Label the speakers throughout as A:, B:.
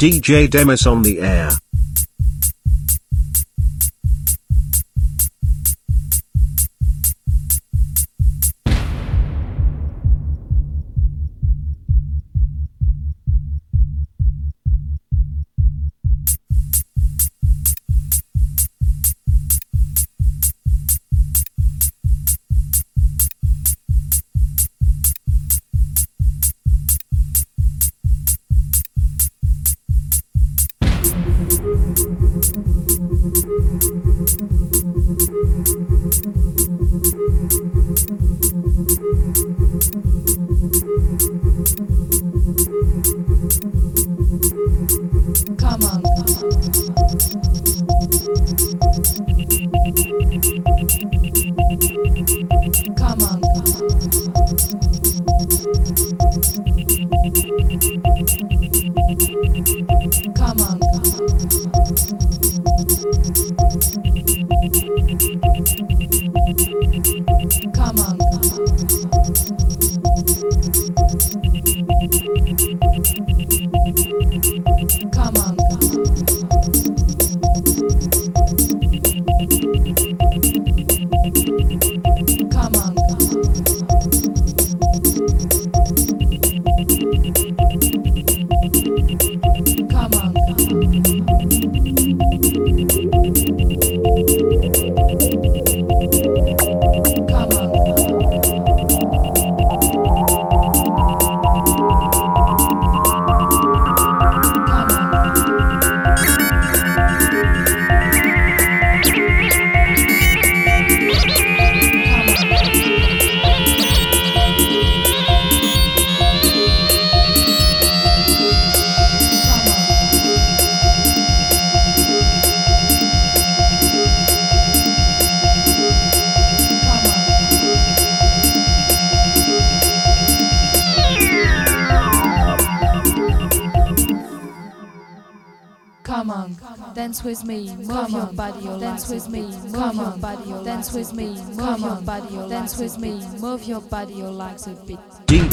A: DJ Demis on the air.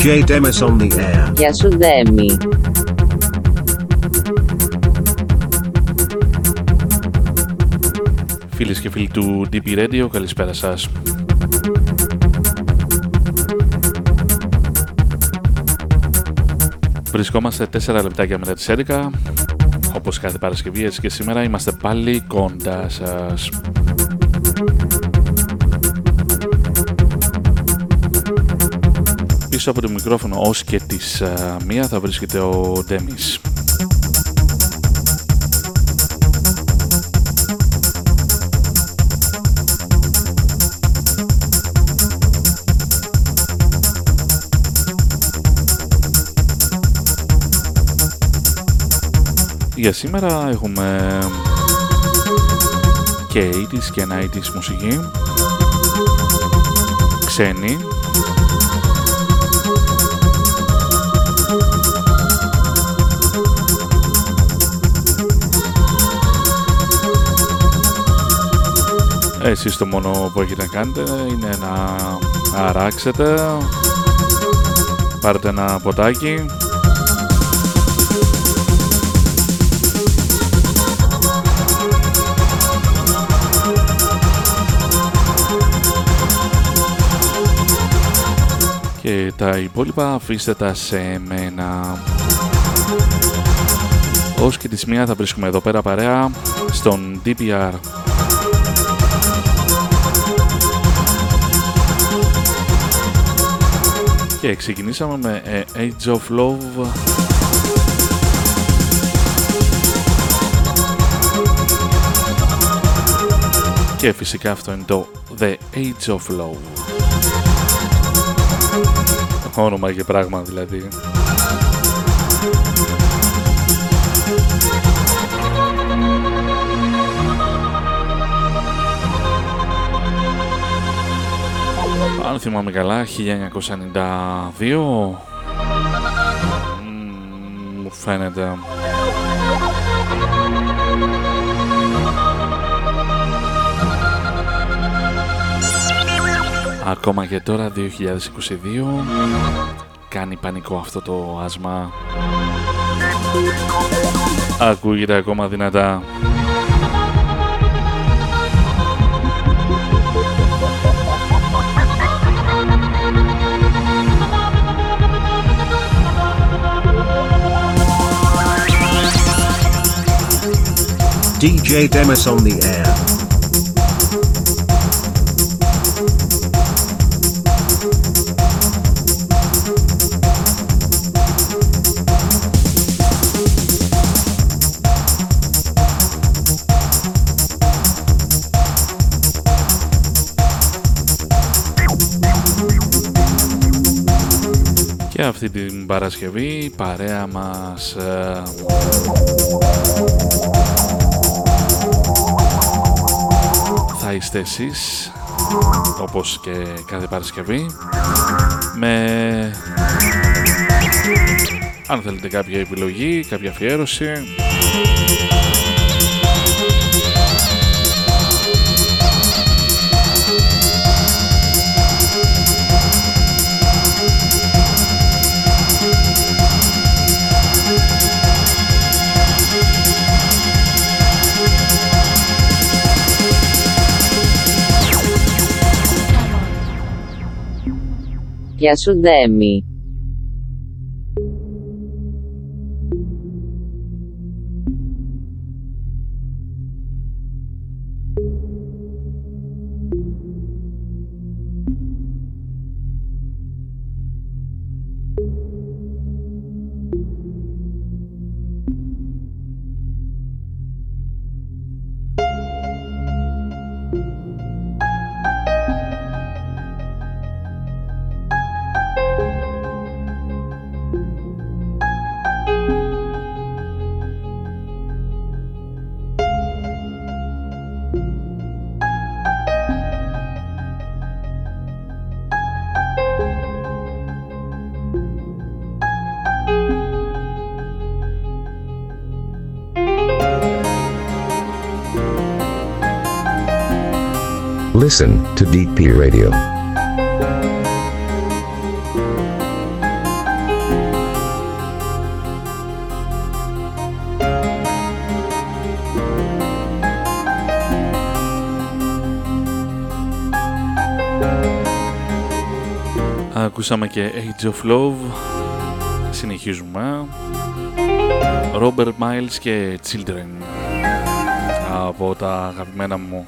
A: DJ Demis on the air.
B: Γεια σου Δέμι.
C: Φίλες και φίλοι του DP Radio, καλησπέρα σας. Βρισκόμαστε 4 λεπτάκια μετά τις 11. Όπως κάθε Παρασκευή, έτσι και σήμερα είμαστε πάλι κοντά σας. Πίσω από το μικρόφωνο ως και τις α, μία θα βρίσκεται ο Ντέμις. Για σήμερα έχουμε και 80s και 90s μουσική ξένη Εσείς το μόνο που έχετε να κάνετε είναι να αράξετε πάρετε ένα ποτάκι και τα υπόλοιπα αφήστε τα σε μένα. Ως και τη σημεία θα βρίσκουμε εδώ πέρα παρέα στον DPR. Και ξεκινήσαμε με ε, Age of Love και φυσικά αυτό είναι το The Age of Love. Όνομα και πράγμα δηλαδή. Αν θυμάμαι καλά, 1992 Μμμ, μου φαίνεται. Ακόμα και τώρα 2022 κάνει πανικό αυτό το άσμα. Ακούγεται ακόμα δυνατά.
A: DJ Demis on the air.
C: Και αυτή την Παρασκευή παρέα μας θα είστε εσείς όπως και κάθε Παρασκευή με αν θέλετε κάποια επιλογή, κάποια αφιέρωση
B: Γεια σου Ντέμι.
D: Radio.
C: Ακούσαμε και Age of Love. Συνεχίζουμε. Robert Miles και Children. Από τα αγαπημένα μου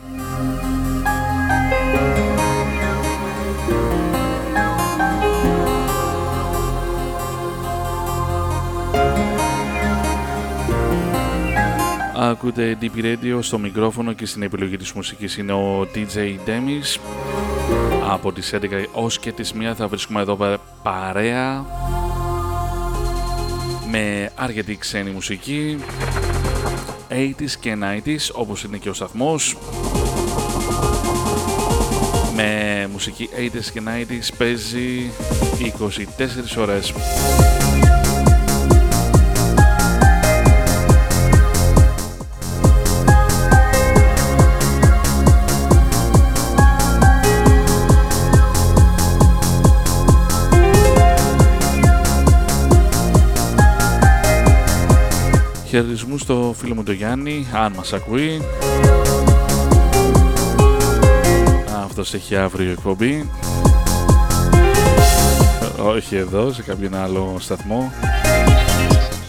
C: Ακούτε DP Radio στο μικρόφωνο και στην επιλογή της μουσικής είναι ο DJ Demis. Από τις 11 ως και τις 1 θα βρίσκουμε εδώ πέρα παρέα με αρκετή ξένη μουσική. 80s και 90s όπως είναι και ο σταθμός. Με μουσική 80s και 90s παίζει 24 ώρες Χαιρετισμού στο φίλο μου το Γιάννη, αν μας ακούει. Αυτός έχει αύριο εκπομπή. Όχι εδώ, σε κάποιον άλλο σταθμό.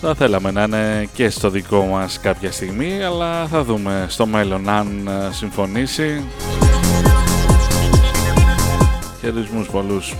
C: Θα θέλαμε να είναι και στο δικό μας κάποια στιγμή, αλλά θα δούμε στο μέλλον αν συμφωνήσει. Χαιρετισμούς πολλούς.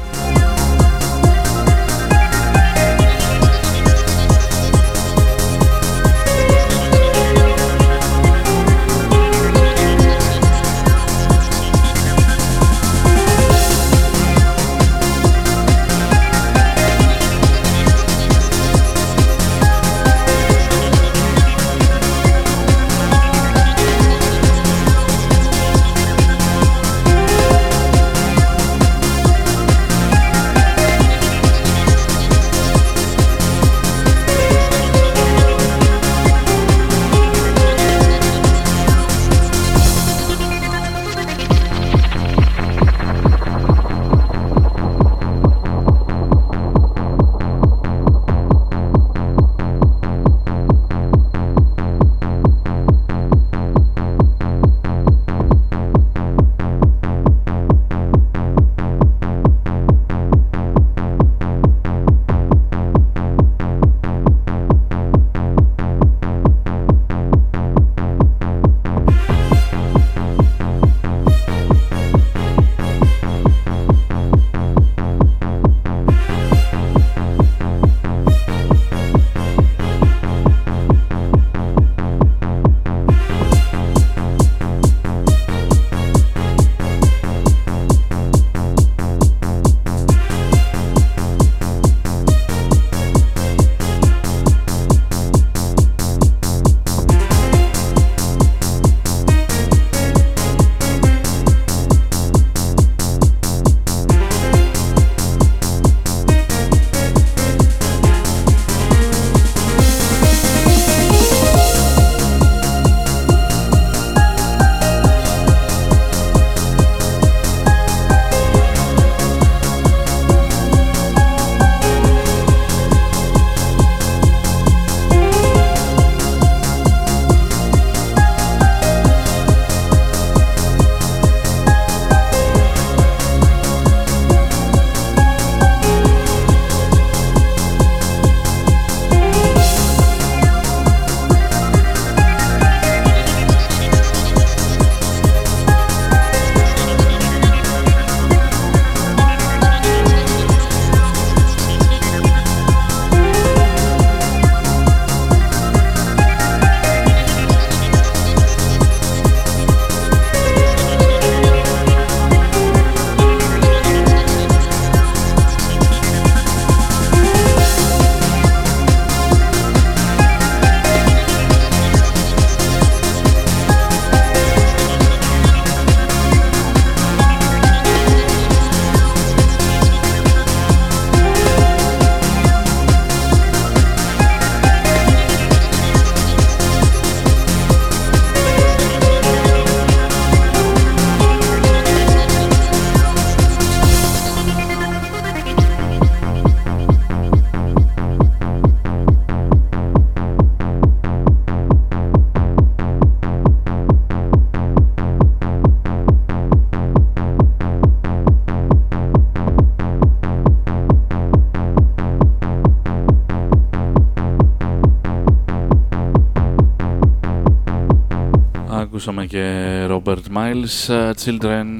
C: Ακούσαμε και Robert Miles, uh, Children.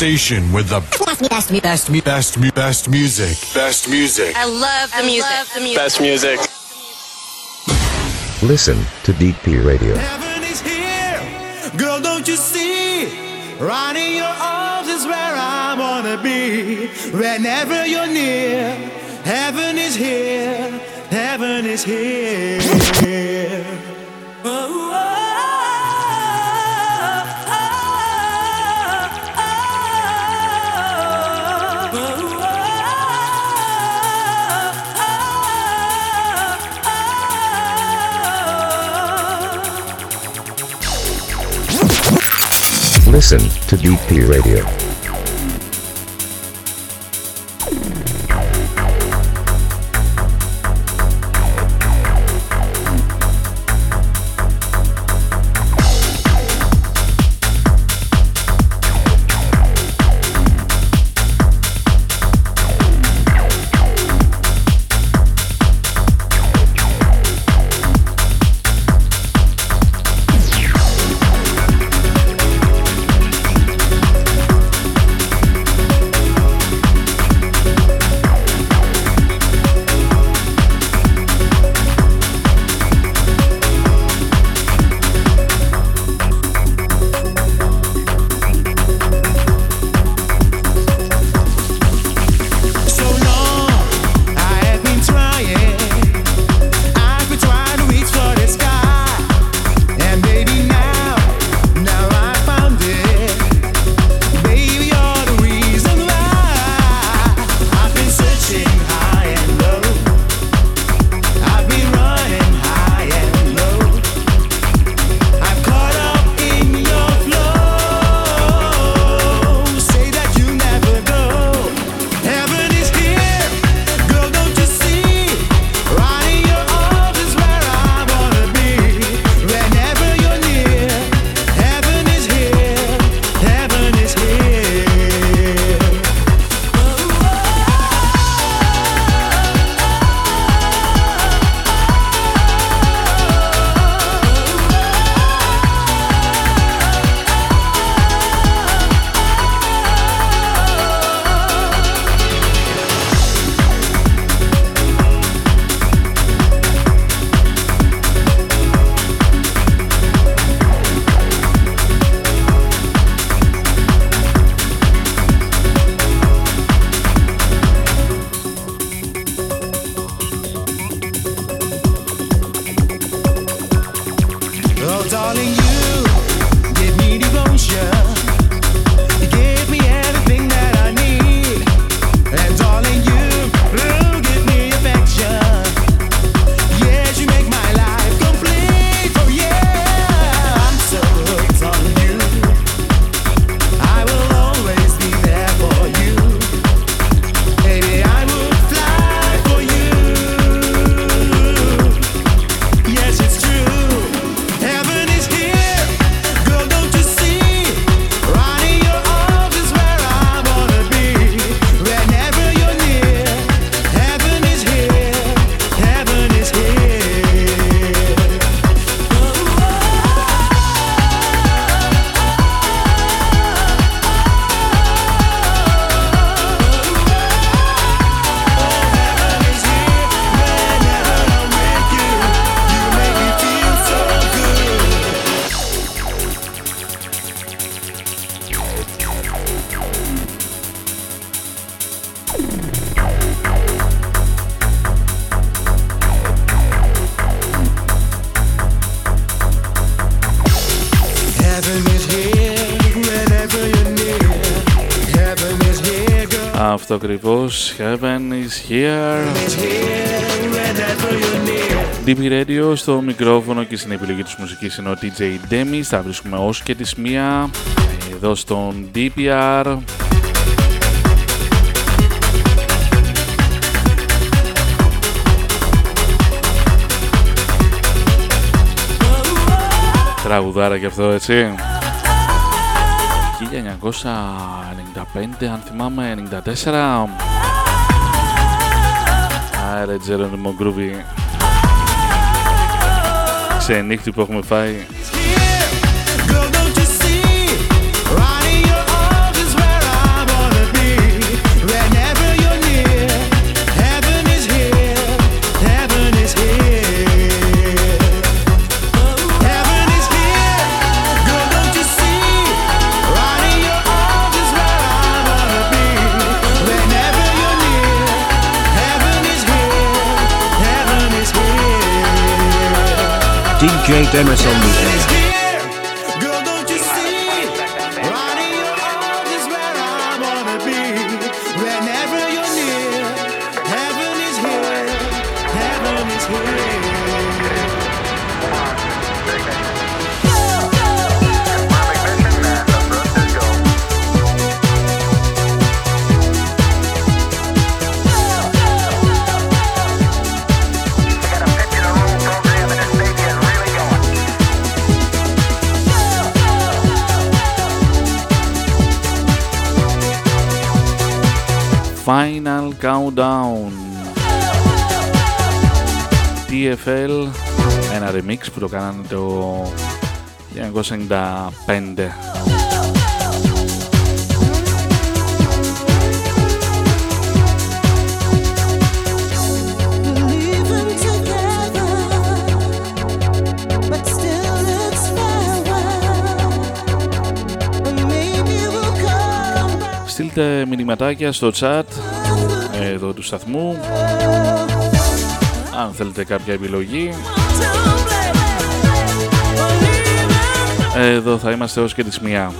E: Station with the best, best, best, best, best music. Best music.
F: I love the music. Love the music.
G: Best music.
H: Listen to DP Radio.
I: Heaven is here, girl, don't you see? Right in your arms is where I wanna be. Whenever you're near, heaven is here, heaven is here.
H: To DP Radio. Αυτό ακριβώς. Heaven is here. DB Radio στο μικρόφωνο και στην επιλογή της μουσικής είναι ο DJ Demi. Θα βρίσκουμε ως και τις μία εδώ στον DPR. Τραγουδάρα και αυτό έτσι. 1995 αν θυμάμαι 94 Άρε Τζέρονιμο Γκρούβι Ξενύχτη που έχουμε φάει
J: J. Emerson
H: Lucas. Countdown. TFL ένα remix που το κάναν το 1995 Στείλτε μηνυματάκια στο chat εδώ του σταθμού. Αν θέλετε κάποια επιλογή. Εδώ θα είμαστε ως και τις μία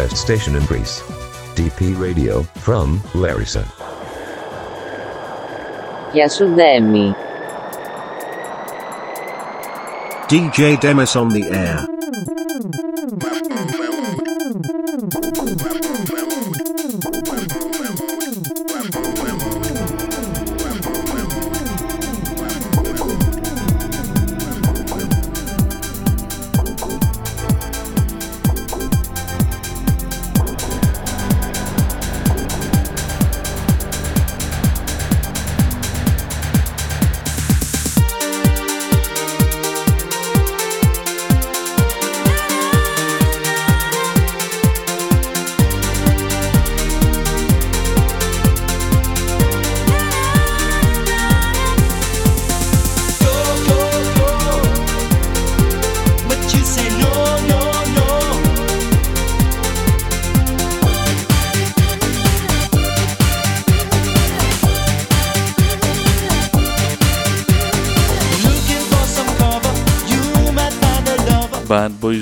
I: best station in Greece. DP Radio from Larissa.
H: Γεια σου Δέμι.
J: DJ Demis on the air.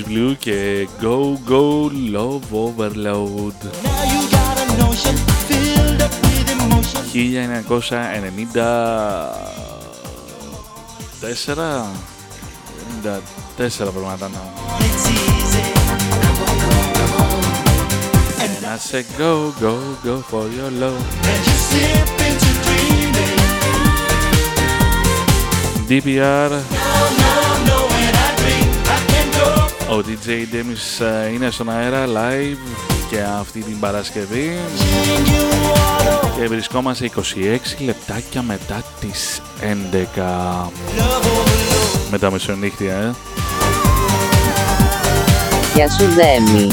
C: Bad Boys Blue και Go Go Love Overload.
K: Now you got a notion filled up with emotion.
C: 1994 94 πρέπει να ήταν.
K: It's easy.
C: And I said go, go, go for your love.
K: And you slip into dreaming.
C: DPR,
K: No, no, when
C: ο DJ Demis ε, είναι στον αέρα live και αυτή την Παρασκευή
K: Ching you all over.
C: και βρισκόμαστε 26 λεπτάκια μετά τις 11
K: Love overload.
C: με τα μεσονύχτια, ε.
H: Γεια σου Δέμι.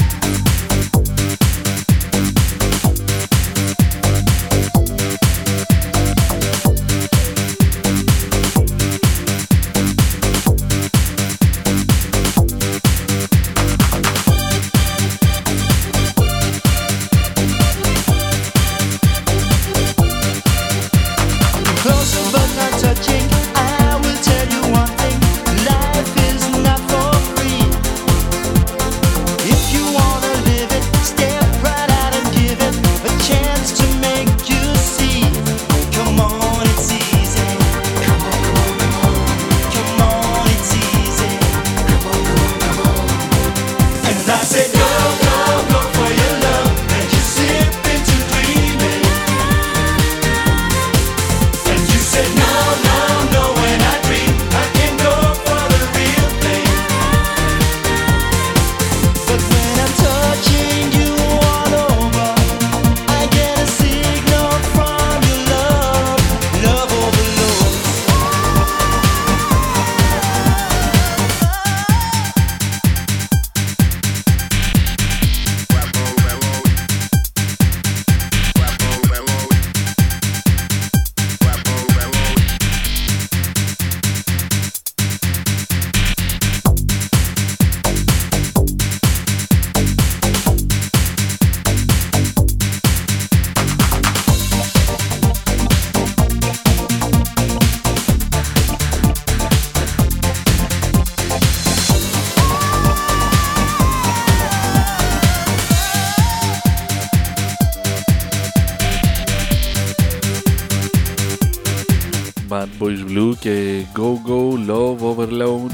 C: Boys Blue και Go Go Love Overload.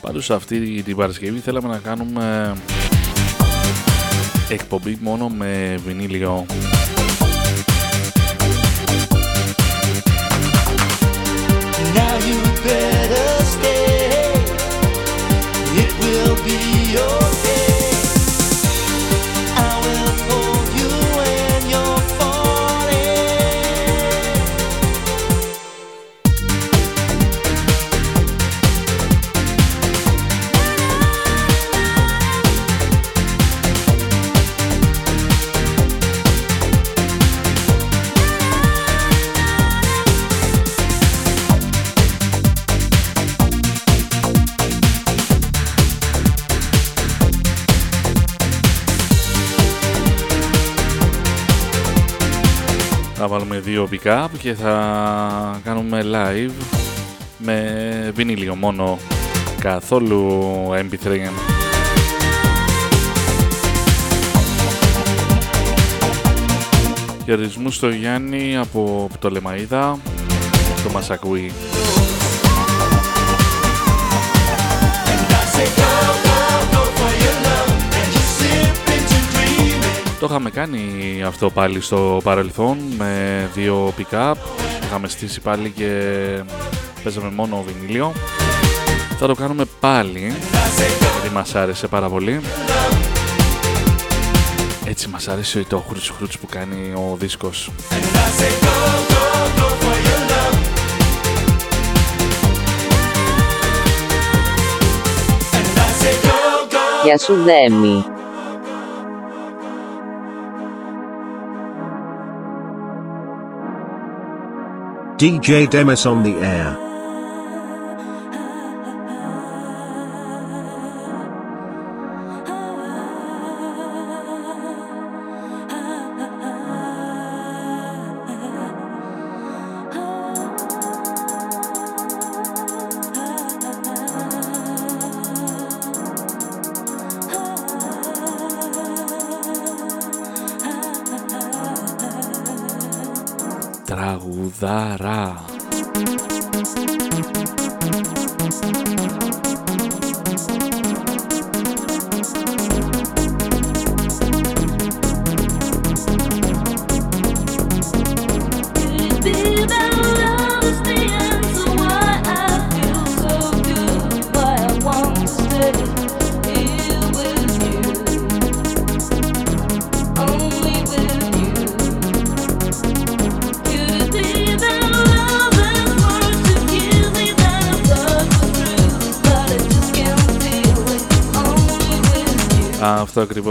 C: Πάντως αυτή την Παρασκευή θέλαμε να κάνουμε εκπομπή μόνο με βινίλιο.
K: Now you better stay It will be okay
C: βάλουμε δύο pick-up και θα κάνουμε live με βινίλιο μόνο, καθόλου MP3. Χαιρετισμούς στο Γιάννη από το Πτολεμαίδα, το μας ακούει. Το είχαμε κάνει αυτό πάλι στο παρελθόν με δύο pick-up. Είχαμε στήσει πάλι και παίζαμε μόνο βινίλιο. Θα το κάνουμε πάλι, γιατί μας άρεσε πάρα πολύ. Έτσι μας άρεσε το χρούτς χρούτς που κάνει ο δίσκος.
B: Γεια σου Δέμη.
A: DJ Demis on the air.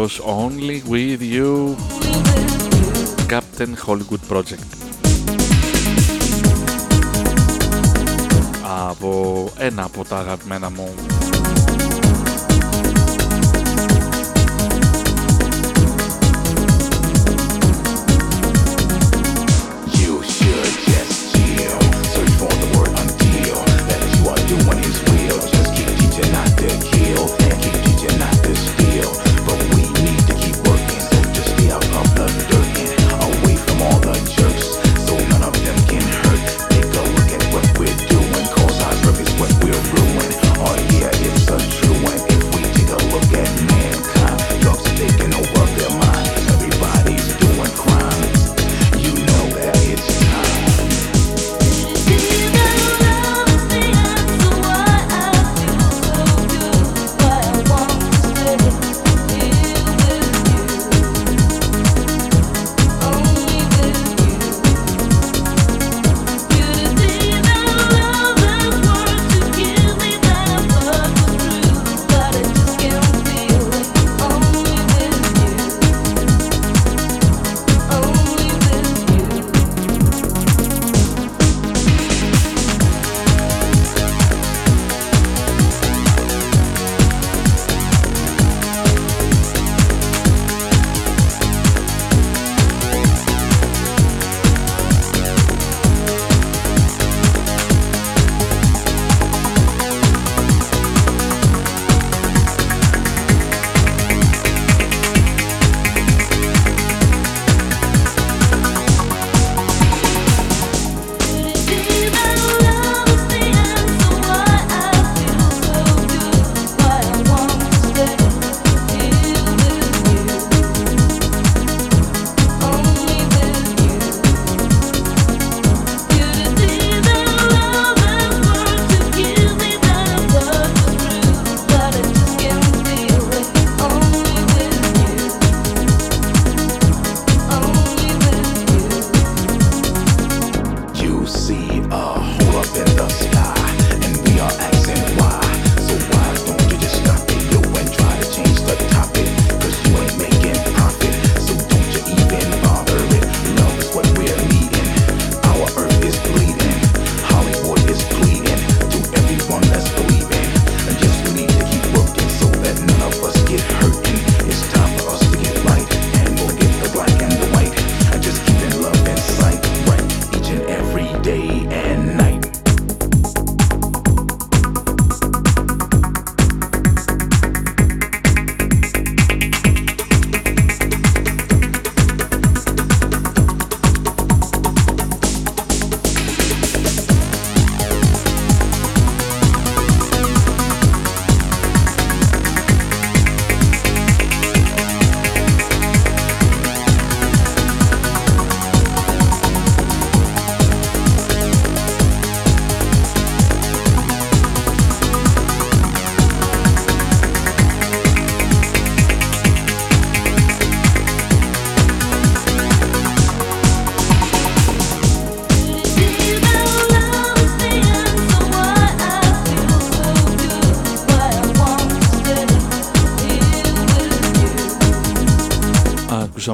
C: Αυτό ακριβώς Only With You Captain Hollywood Project. Από ένα από τα αγαπημένα μου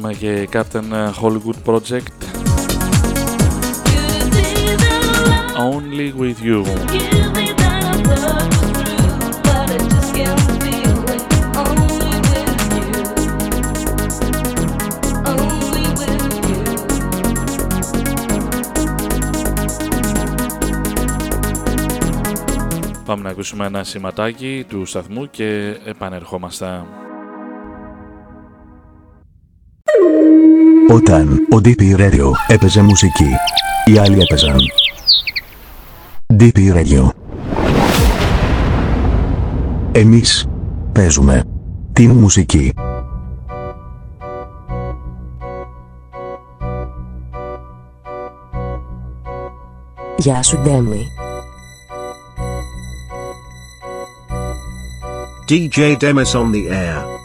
C: Ακούσαμε και Captain Hollywood Project Only with you. Πάμε να ακούσουμε ένα σηματάκι του σταθμού και επανερχόμαστε.
D: Όταν ο DP Radio έπαιζε μουσική, οι άλλοι έπαιζαν. DP Radio. Εμείς παίζουμε την μουσική.
L: Γεια σου Ντέμι.
A: DJ Demis on the air.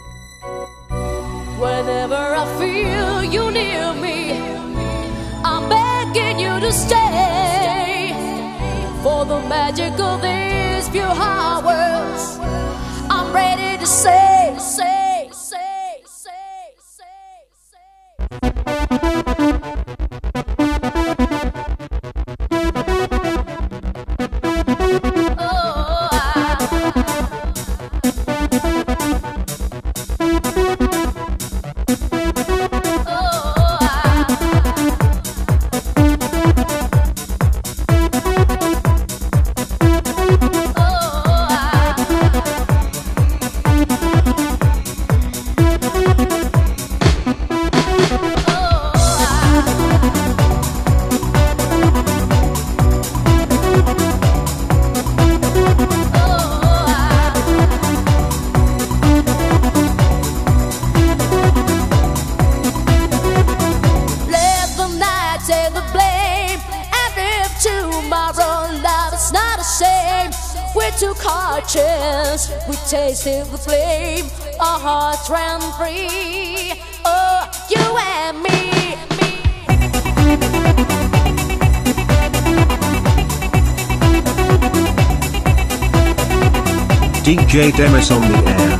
A: DJ Demis on the air.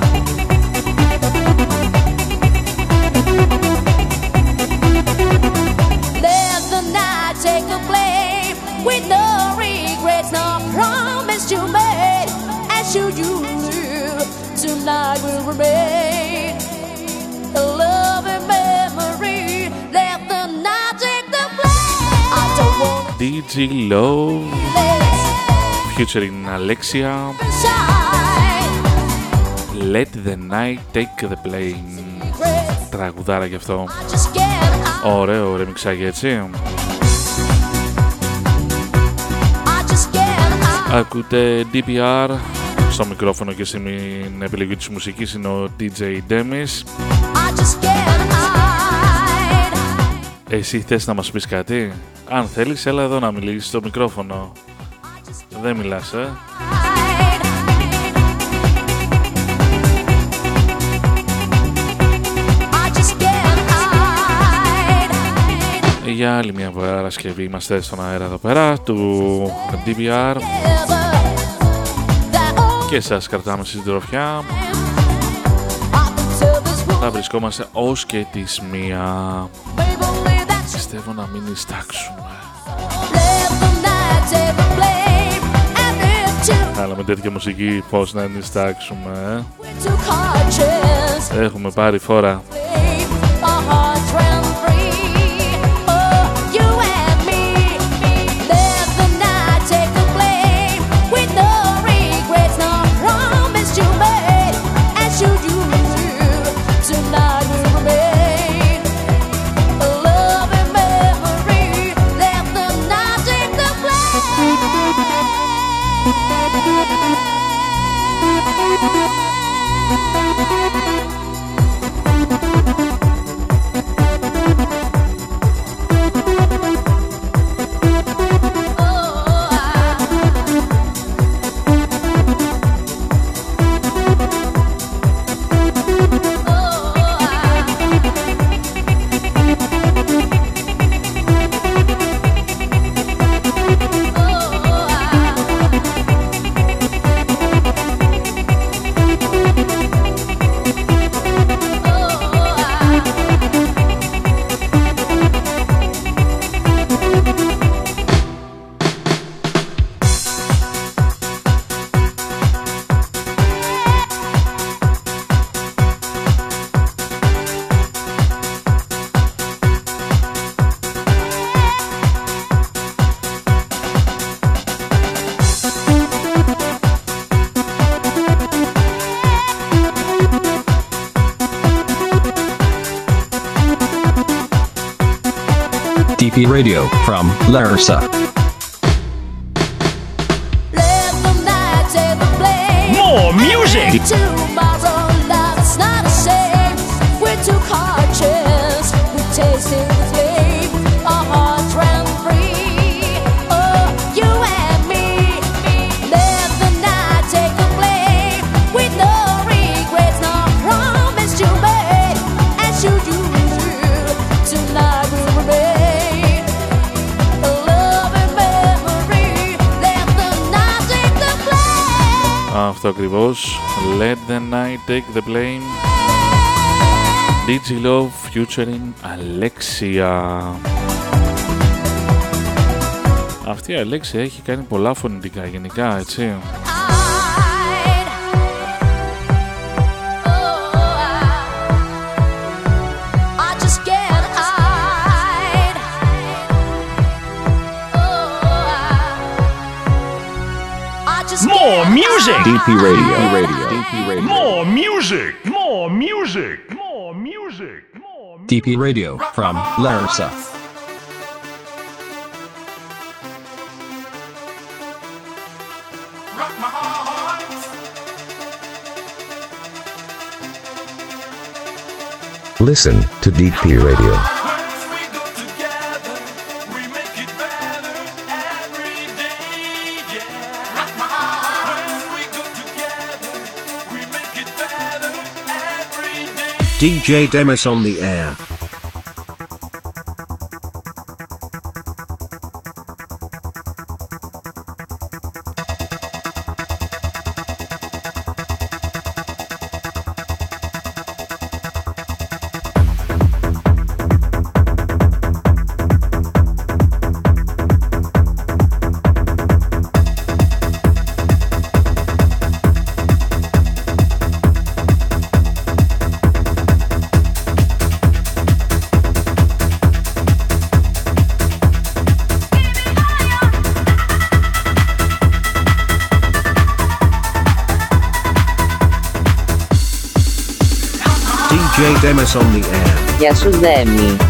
M: Let the night take the blame. With no regrets, no promise you made. As you you live, tonight will remain. A loving memory. Let the night take the blame. I don't wanna
C: DJ Love
M: let
C: featuring Alexia
M: shine.
C: Let the night take the blame Τραγουδάρα γι' αυτό.
M: I just can't, I,
C: Ωραίο ρεμιξάκι έτσι.
M: I just can't, I,
C: Ακούτε DPR στο μικρόφωνο και στην επιλογή της μουσικής είναι ο DJ Demis.
M: I just can't hide.
C: Εσύ θες να μας πεις κάτι; Αν θέλεις έλα εδώ να μιλήσεις στο μικρόφωνο. Δεν μιλάς ε; Για άλλη μια Παρασκευή είμαστε στον αέρα εδώ πέρα του DPR
M: Ever that old
C: και σας κρατάμε στη συντροφιά.
M: I can tell this
C: Θα
M: woman,
C: βρισκόμαστε ως και τις μία.
M: babe, only that she
C: Πιστεύω να μην ιστάξουμε.
M: let the night take the blame. And if two
C: Αλλά με τέτοια μουσική πώς να ιστάξουμε. ε;
M: we took our chance,
C: Έχουμε πάρει φόρα.
N: Radio from Larsa.
M: Take the blame.
C: Digilove featuring Alexia. Αυτή η Αλέξια έχει κάνει πολλά φωνητικά γενικά, έτσι.
M: I just get hide. I just
N: More
M: get
N: music.
D: DP Radio.
N: Radio.
D: DP Radio.
N: More music. More music. More music. DP Radio from Larsa.
D: Listen to DP Radio.
A: DJ Demis on the air. DJ Demis on the air.
B: Γεια σου Δέμη.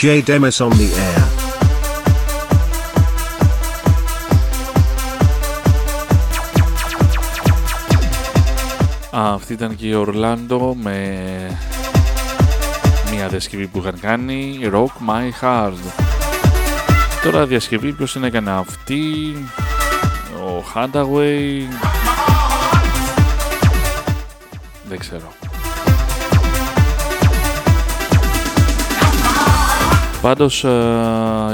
A: DJ Demis on the air.
C: Αυτή ήταν και η Ορλάντο με μια διασκευή που είχαν κάνει Rock My Heart. Τώρα διασκευή ποιος την έκανε αυτή, ο Hadaway, δεν ξέρω. Πάντως ε,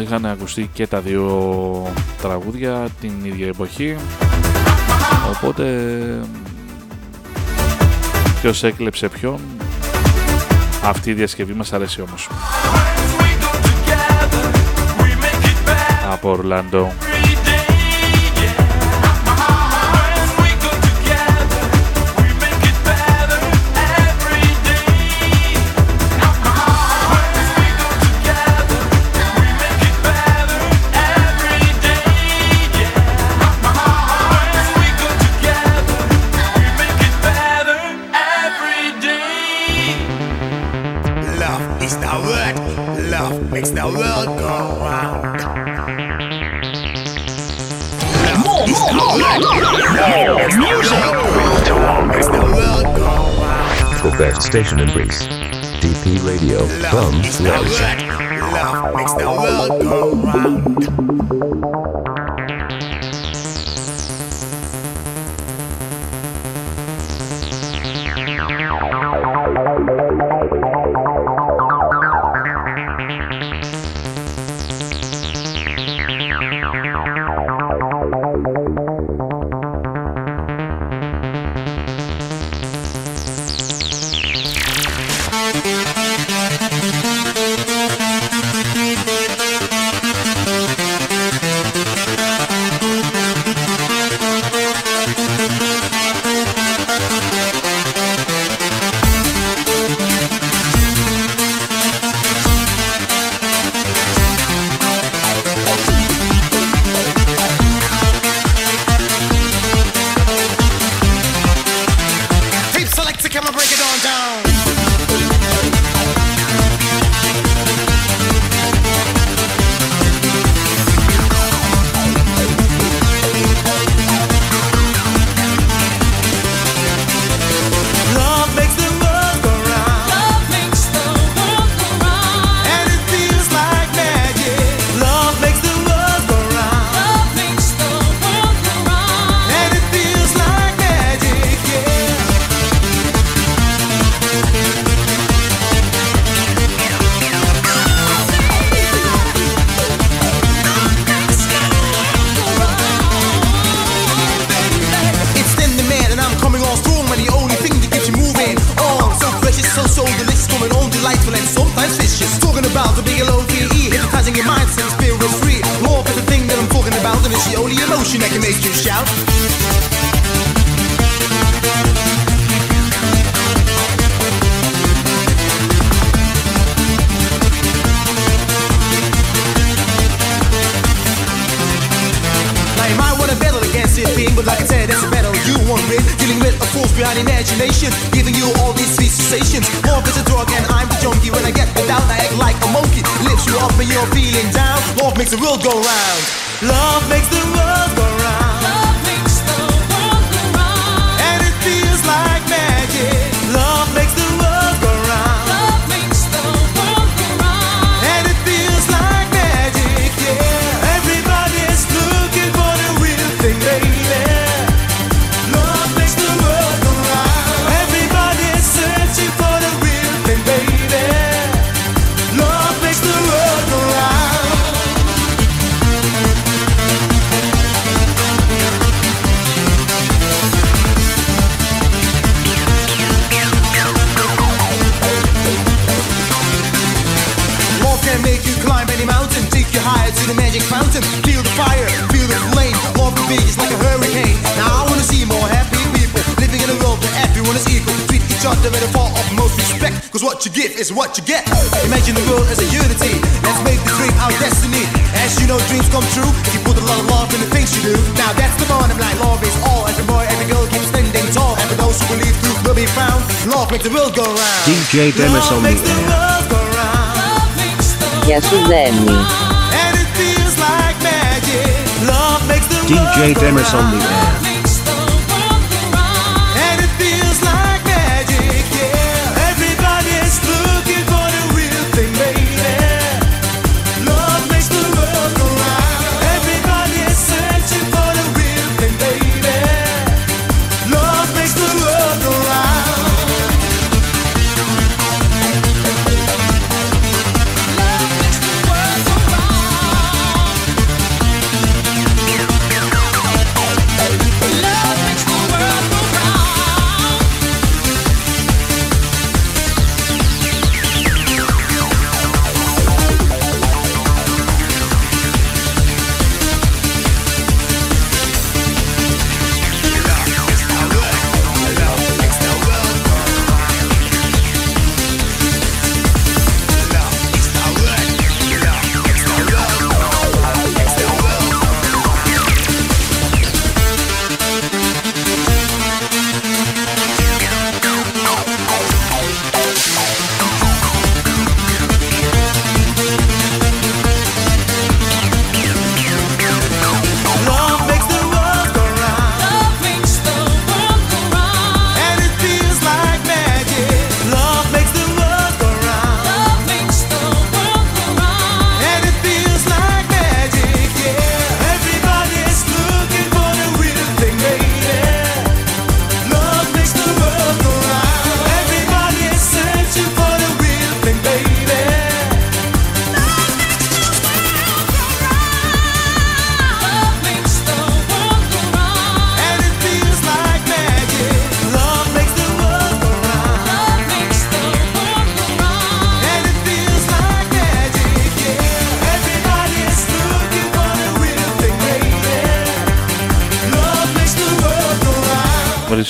C: είχαν ακουστεί και τα δύο τραγούδια την ίδια εποχή οπότε ποιος έκλεψε ποιον αυτή η διασκευή μας αρέσει όμως. Από Ορλάντο.
D: best station in Greece. DP Radio.
H: Love Bum. Love. Love makes the world go round.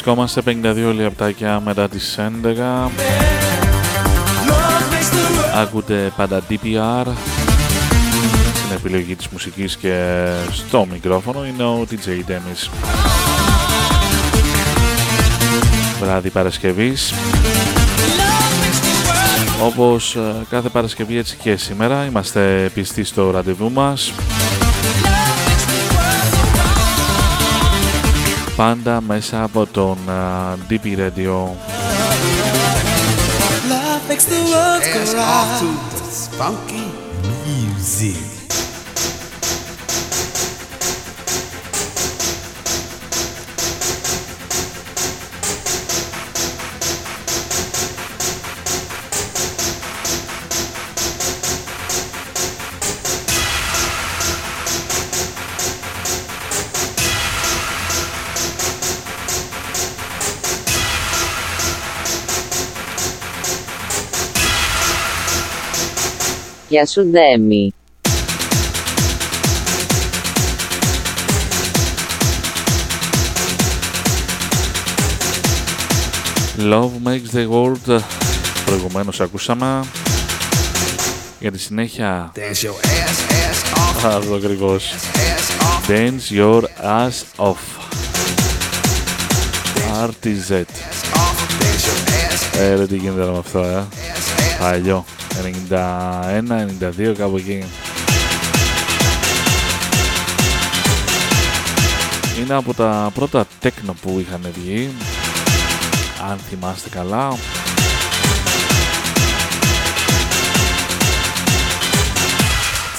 C: Βρισκόμαστε 52 λεπτάκια μετά τις 11. Ακούτε πάντα DPR. Στην επιλογή της μουσικής και στο μικρόφωνο είναι ο DJ Dennis. Βράδυ Παρασκευής. Όπως ε, κάθε Παρασκευή έτσι και σήμερα είμαστε πιστοί στο ραντεβού μας. Πάντα μέσα από τον ε, DP Radio.
H: Love makes the world go round. to this funky music.
B: Γεια σου Ντέμι.
C: Love makes the world. Προηγουμένως ακούσαμε. Για τη συνέχεια.
H: Dance your ass, ass off.
C: Αυτό ακριβώς.
H: Ass off.
C: Dance your ass off. RTZ.
H: Ass off. Dance your ass,
C: Ε, ρε, τι γίνεται με αυτό, ε. Παλιό. 91-92 κάπου εκεί. Είναι από τα πρώτα τέκνο που είχαν βγει. Αν θυμάστε καλά.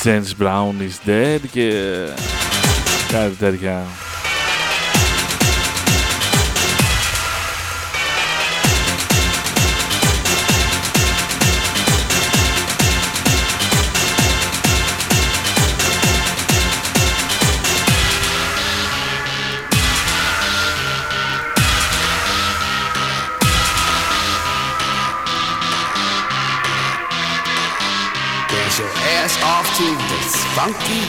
C: James Brown is dead και κάτι τέτοια. Donkey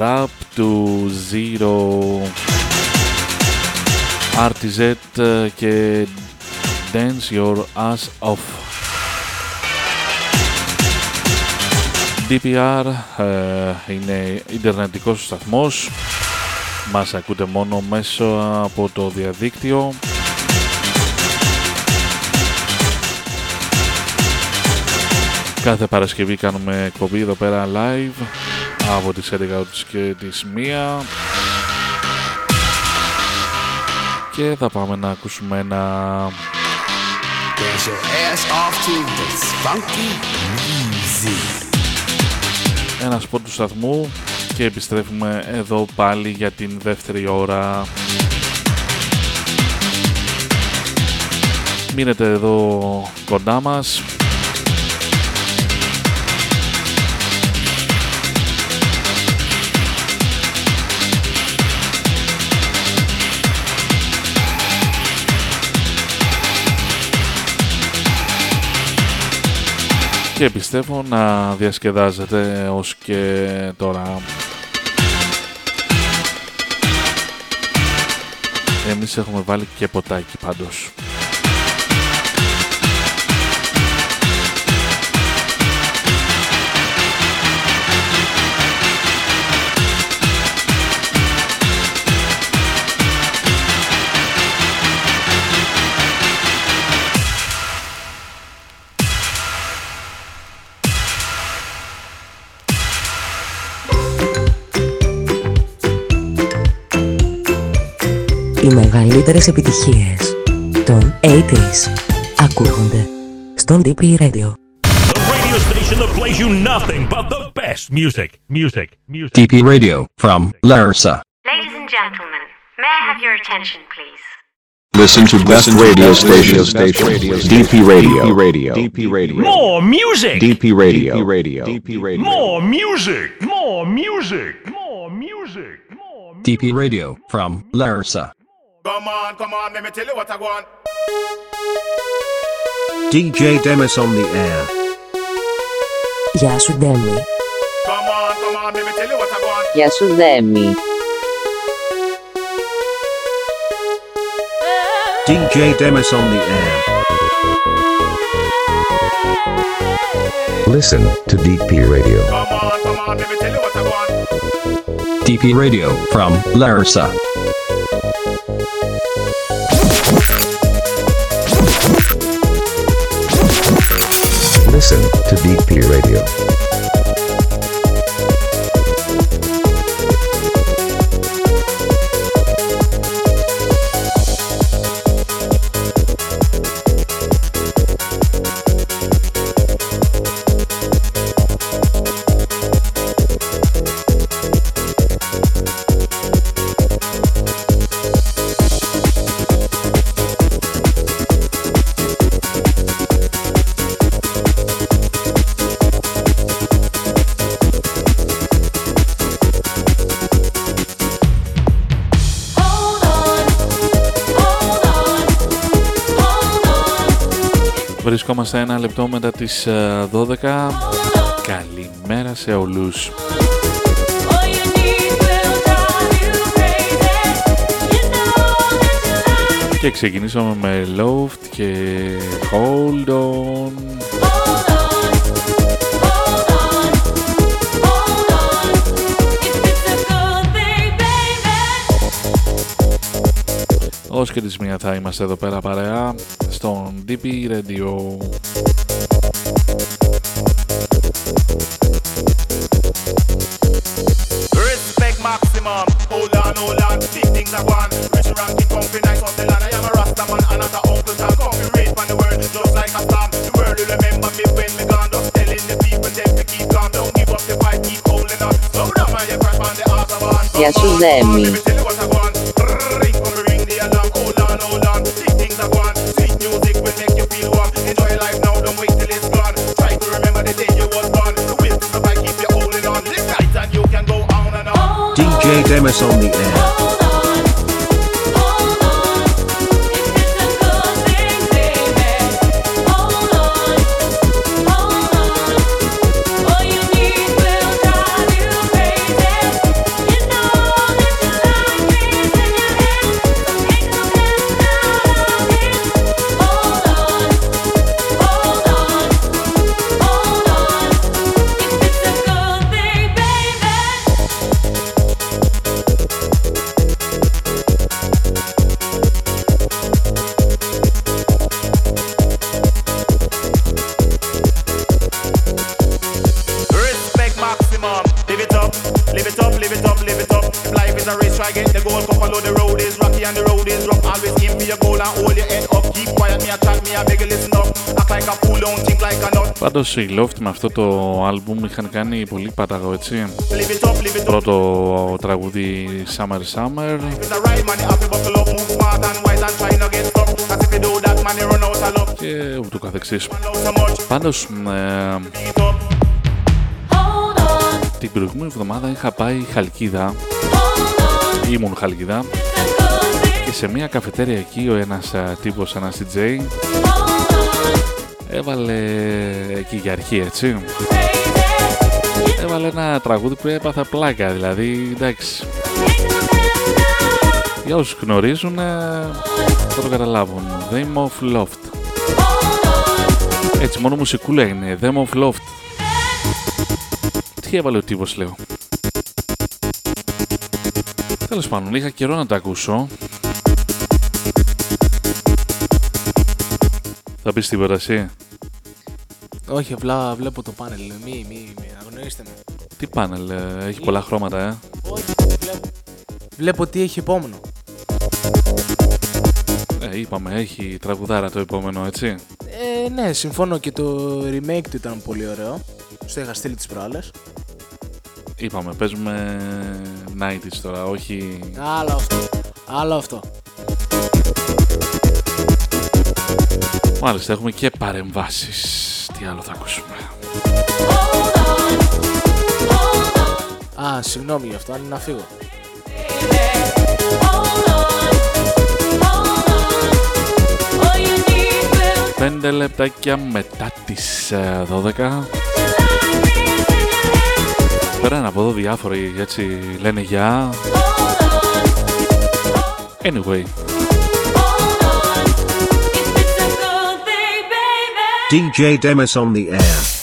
C: rap του Zero RTZ και Dance Your Ass Off. DPR ε, είναι ιντερνετικός σταθμός. Μας ακούτε μόνο μέσω από το διαδίκτυο. Κάθε Παρασκευή κάνουμε εκπομπή εδώ πέρα live από τις 11 και τις 1 και θα πάμε να ακούσουμε ένα
H: Dance your ass off to this funky music.
C: ένα σπορ του σταθμού και επιστρέφουμε εδώ πάλι για την δεύτερη ώρα. Μείνετε εδώ κοντά μας. Και πιστεύω να διασκεδάζετε ως και τώρα. Εμείς έχουμε βάλει και ποτάκι πάντως.
L: μεγαλύτερες επιτυχίες των 80s ακούγονται στον DP Radio.
N: The radio station that plays you nothing but the best music. Music. Music.
O: DP Radio from Larsa.
P: Ladies and gentlemen, may I have your attention, please?
D: Listen to best radio station. DP Radio. DP Radio.
N: More music.
D: DP Radio. DP Radio. DP Radio.
N: More music. More music. More music.
O: DP Radio from Larsa.
Q: Come on, come on, let me tell you what I want.
A: DJ Demis on the air.
L: Γεια σου Ντέμι.
Q: Come on, come on, let me tell you what I want.
B: Γεια σου Δέμι.
A: DJ Demis on the air.
D: Listen to DP Radio.
Q: Come on, come on, let me tell you what I want.
O: DP Radio from Larsa.
D: Listen to DP Radio.
C: Βρισκόμαστε ένα λεπτό μετά τις ε, 12. Καλημέρα σε όλους. Και ξεκινήσαμε με Loft και Hold On. Ως και τις μία θα είμαστε εδώ πέρα παρέα στον DP Radio.
Q: Respect maximum. Hold on, hold on. Big things I want. Rich ranking, comfy, nice off the land. I am a Rasta man and not a Uncle Tom. Come me raise on the world just like a storm. The world will remember me when me gone. Just telling the people them to keep calm. Don't give up the fight, keep holding on. Slow down, man, you crash on the Autobahn.
B: Γεια σου Δέμι.
Q: Let me
A: Demis on the air.
Q: Eh? And the road is rough. Always aim for your goal and hold your head up. Keep quiet, me a chat, me a beg you listen up. Act like a fool, don't think like a nut.
C: Πάντως οι Loft με αυτό το άλμπουμ είχαν κάνει πολύ πάταγο έτσι.
Q: Live it up, live it up.
C: Πρώτο τραγούδι Summer Summer,
Q: It's a right man, you have to buckle up, move smart and wise and try not get stuck. Cause if you do that, man, you run out of luck.
C: και ούτω καθεξής.
Q: So much.
C: Πάντως, ε, την προηγούμενη εβδομάδα είχα πάει Χαλκίδα, ήμουν Χαλκίδα και σε μια καφετέρια εκεί ο ένας ε, τύπος, ένας DJ έβαλε εκεί για αρχή έτσι. Έβαλε ένα τραγούδι που έπαθα πλάκα δηλαδή εντάξει. Για όσους γνωρίζουν ε, θα το καταλάβουν. Them of Loft. Έτσι μόνο μουσικούλα είναι. Them of Loft. Τι έβαλε ο τύπος λέω. Τέλος πάντων είχα καιρό να τα ακούσω Θα πεις τίποτα εσύ;
R: Όχι, απλά βλέπω το πάνελ. Μη, μη, μη, αγνοήστε με.
C: Τι πάνελ, ε, έχει πολλά χρώματα ε
R: Όχι, βλέπω. Βλέπω τι έχει επόμενο.
C: Ε, είπαμε, έχει τραγουδάρα το επόμενο, έτσι.
R: Ε, ναι, συμφωνώ και το remake του ήταν πολύ ωραίο. Στο είχα στείλει τις προάλλες.
C: Είπαμε, παίζουμε 90s τώρα, όχι...
R: Άλλο αυτό. Άλλο αυτό.
C: Μάλιστα, έχουμε και παρεμβάσεις. Τι άλλο θα ακούσουμε;
R: Α, συγγνώμη γι' αυτό, αν είναι να φύγω.
C: Πέντε λεπτάκια μετά τις ε, 12. Πέραν από εδώ διάφοροι έτσι λένε για. Anyway,
A: DJ Demis on the air.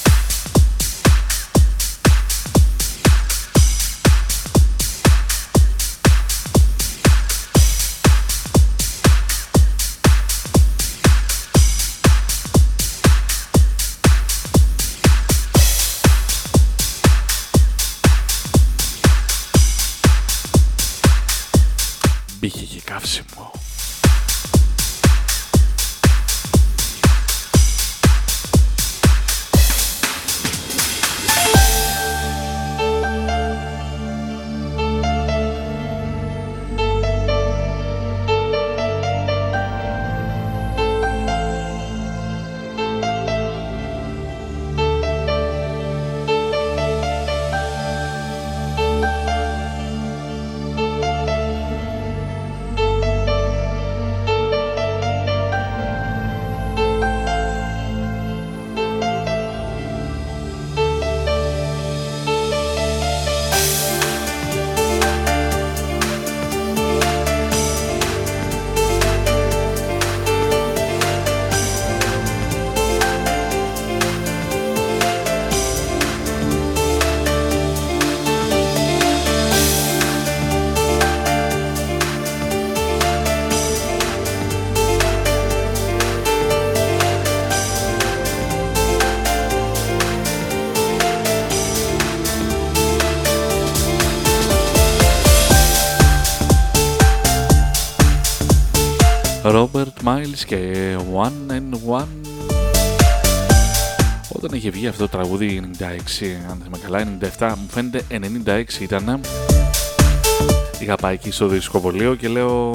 C: Robert Miles και One and One. Όταν είχε βγει αυτό το τραγούδι 96, αν θυμάμαι καλά, 97, μου φαίνεται 96 ήταν. Είχα πάει εκεί στο δισκοβολείο και λέω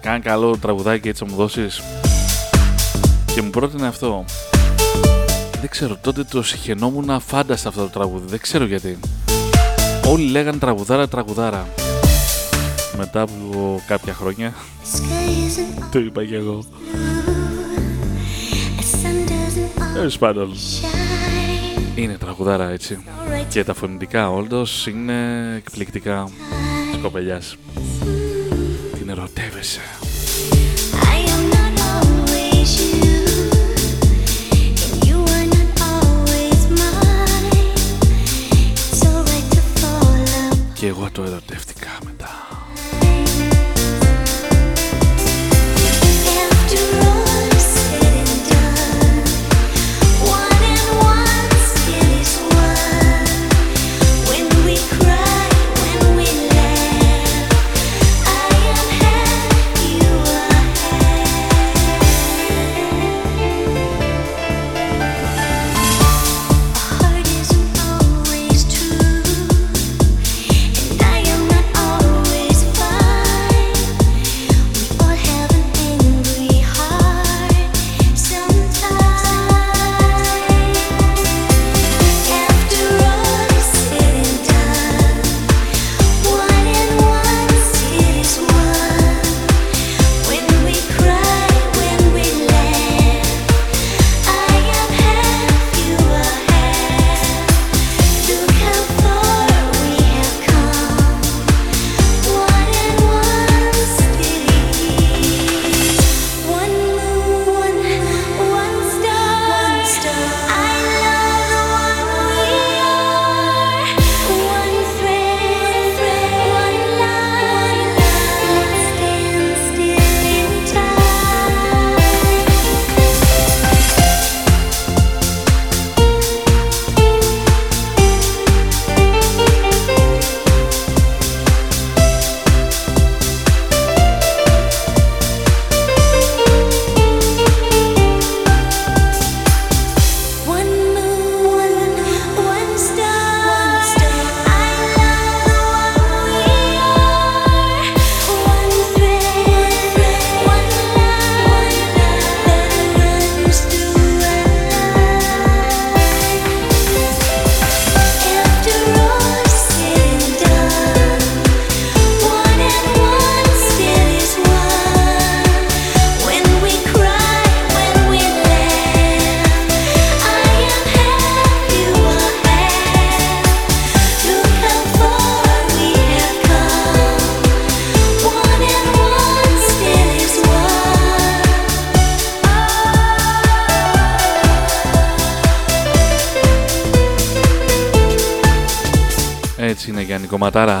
C: κάνε καλό τραγουδάκι έτσι να μου δώσεις και μου πρότεινε αυτό. Δεν ξέρω, τότε το συχαινόμουν φάνταστα αυτό το τραγούδι, δεν ξέρω γιατί.
S: Όλοι λέγανε τραγουδάρα, τραγουδάρα. Μετά από κάποια χρόνια το είπα και εγώ. Τέλος πάντων. Είναι τραγουδάρα έτσι. Και τα φωνητικά όντως είναι εκπληκτικά της κοπελιάς. Την ερωτεύεσαι. Και εγώ το ερωτεύτηκα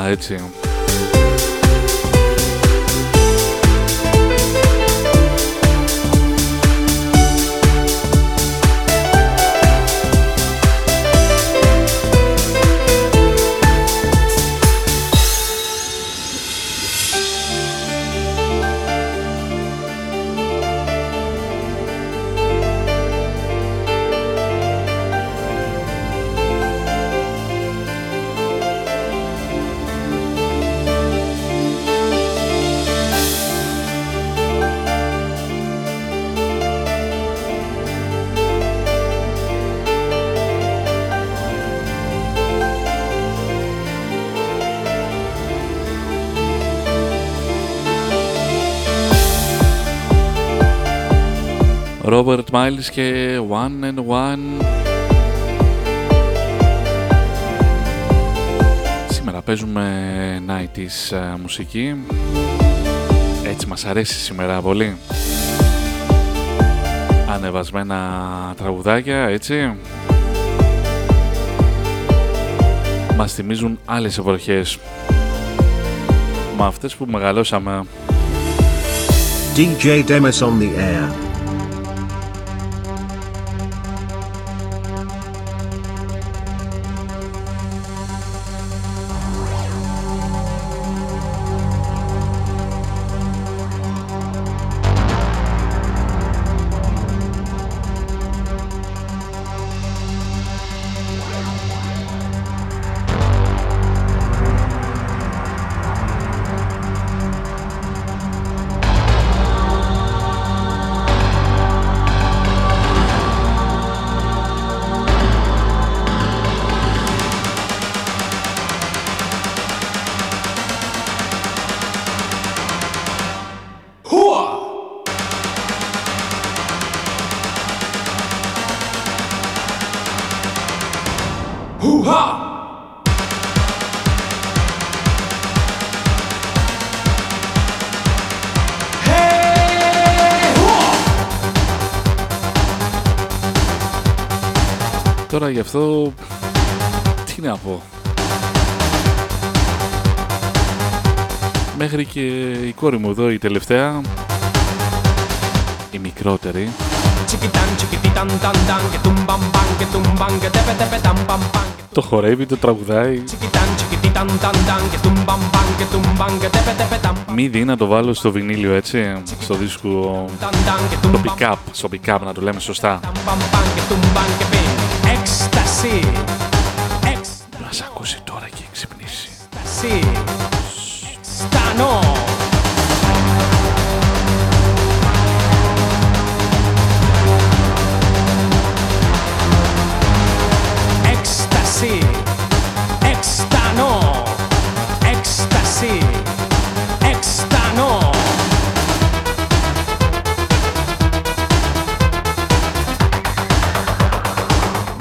S: έτσι. Robert Miles και One and One. Σήμερα παίζουμε 90s ε, μουσική. Έτσι μας αρέσει σήμερα πολύ. Ανεβασμένα τραγουδάκια, έτσι. Μας θυμίζουν άλλες εποχές. Μα αυτές που μεγαλώσαμε.
J: DJ Demis on the air.
C: αυτό τι να πω. Μέχρι και η κόρη μου εδώ η τελευταία η μικρότερη. Το χορεύει, το τραγουδάει. Μη δει να το βάλω στο βινίλιο έτσι στο δίσκο. Το pick up, στο pick up να το λέμε σωστά.
T: Έκσταση. Να
C: σ' ακούσει τώρα και ξυπνήσει.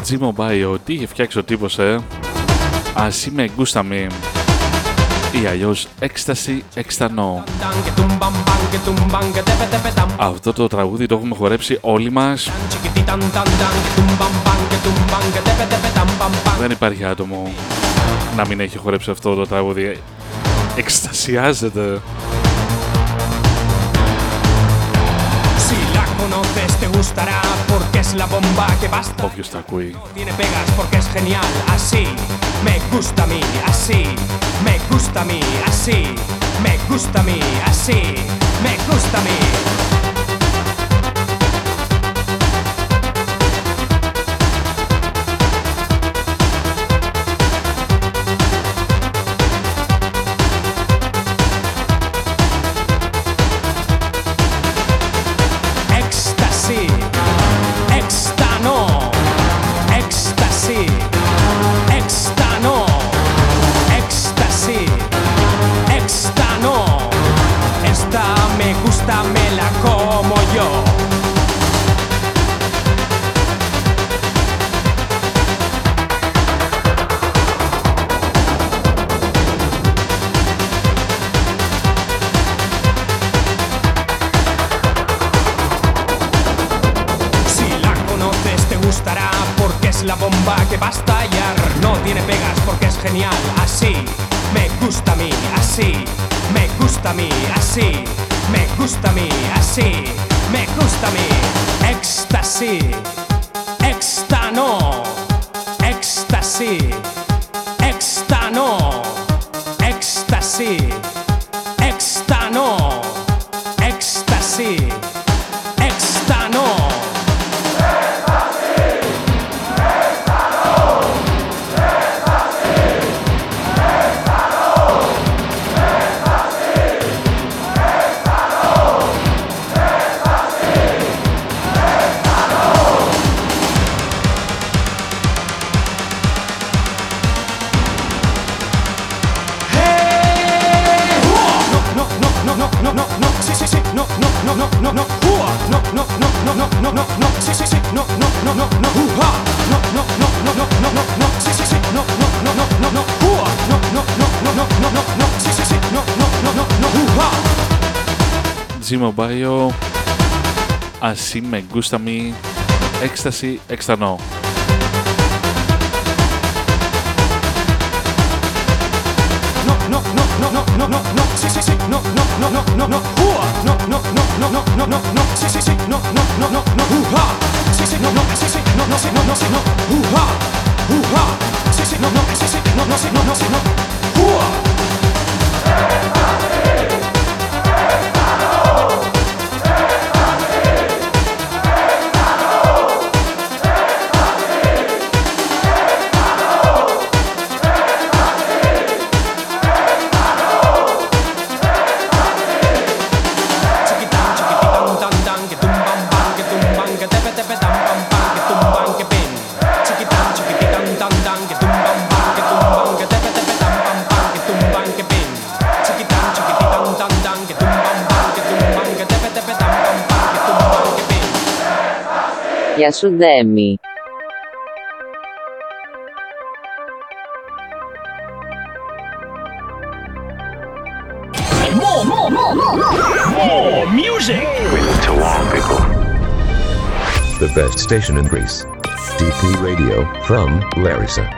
C: G-Mobile, τι είχε φτιάξει ο τύπος, ε. Ας είμαι εγκούσταμι ή αλλιώς έκσταση
T: εξτανό.
C: Αυτό το τραγούδι το έχουμε χορέψει όλοι μας. Δεν υπάρχει άτομο να μην έχει χορέψει αυτό το τραγούδι. Εκστασιάζεται.
T: conoces te gustará porque es la bomba que basta.
C: Obvio está aquí.
T: No tiene pegas porque es genial. Así me gusta a mí, así me gusta a mí, así me gusta a mí, así me gusta a mí. Así me gusta a mí. Éxtasy, extra no. no, no, no, no,
B: για σου Ντέμι.
N: More, more, more, more, more music with Tawangiko.
D: The best station in Greece. DP Radio from Larissa.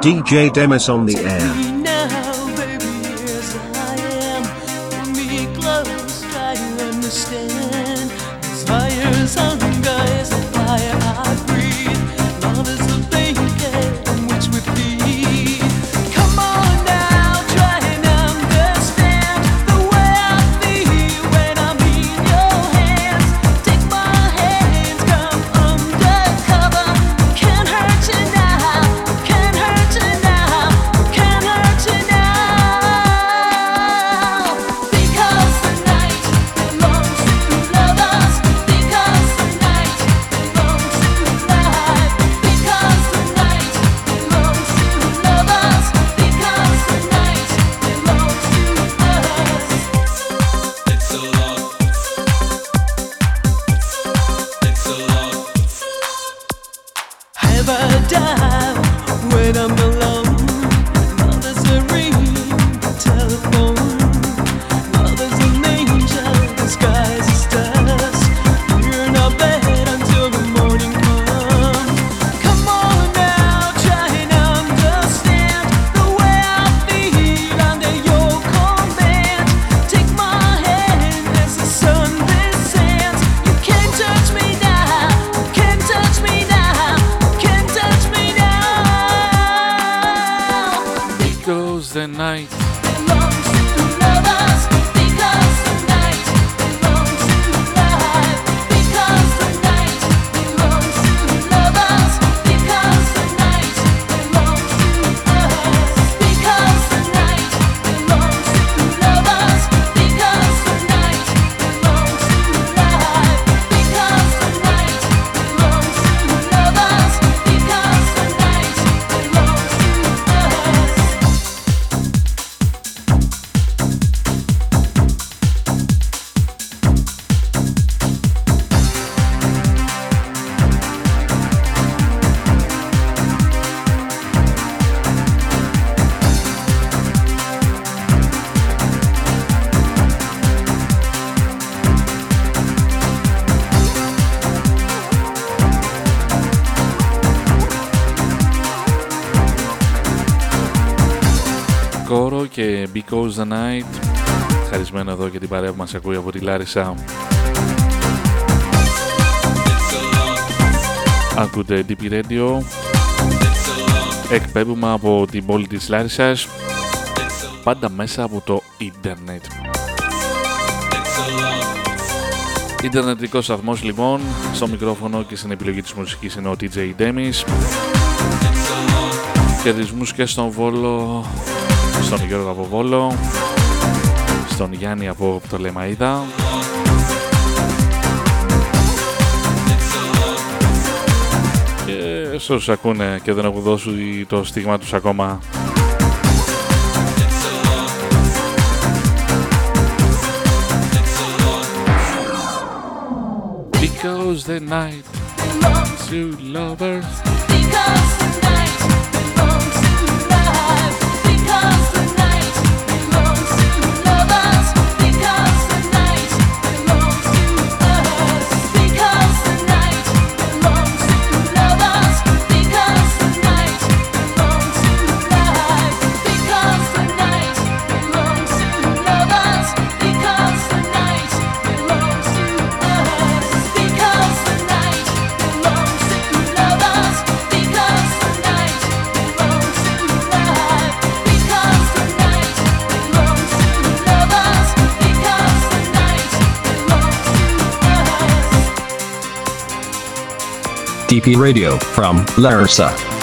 A: DJ Demis on the air.
U: the
C: εδώ και την παρέα που μας ακούει από τη Λάρισα. Ακούτε DP Radio. Εκπέμπουμε από την πόλη της Λάρισας. Πάντα μέσα από το ίντερνετ. Ιντερνετικός σταθμός λοιπόν. Στο μικρόφωνο και στην επιλογή της μουσικής είναι ο TJ Demis. Κερδισμούς και στον Βόλο στον Γιώργο από Βόλο, στον Γιάννη από το Λεμαΐδα, και σε ακούνε και δεν έχουν δώσει το στίγμα τους ακόμα. Because the night lovers.
O: CP Radio from Larissa.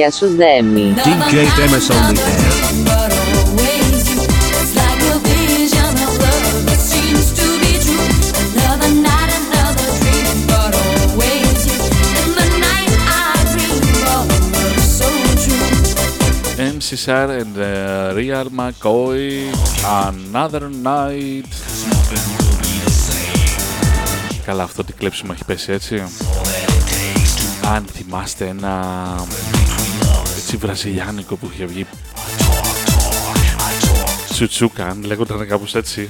B: Γεια σου Δέμι.
J: DJ Demis on the air.
A: MC Sar and the Real McCoy Another Night Καλά αυτό τι κλέψιμο έχει πέσει έτσι Αν θυμάστε ένα έτσι βραζιλιάνικο που είχε βγει. Τσουτσούκα αν λέγονταν κάπως έτσι.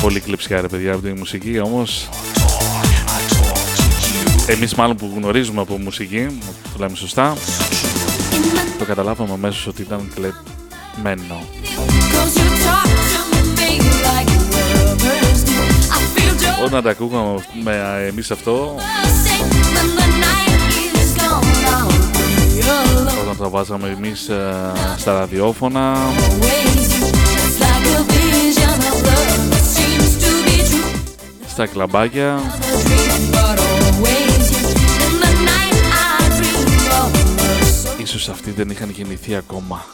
A: Πολύ κλεψιά ρε παιδιά από τη μουσική όμως. Εμείς μάλλον που γνωρίζουμε από μουσική, το λέμε σωστά, το καταλάβαμε αμέσως ότι ήταν κλεμμένο. Όταν τα ακούγαμε με εμείς αυτό, όταν τα βάζαμε εμείς ε, στα ραδιόφωνα, στα κλαμπάκια, ίσως αυτοί δεν είχαν γεννηθεί ακόμα.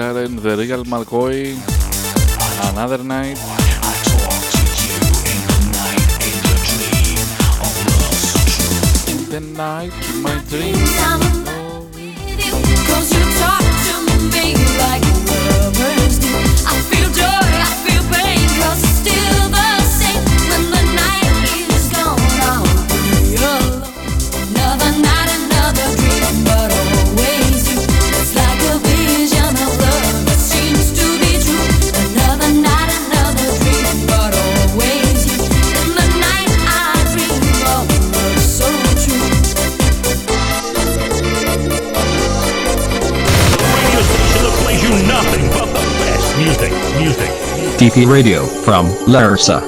A: Sharon, The Real McCoy, Another Night. In the night, my dreams.
O: DP Radio from Larsa.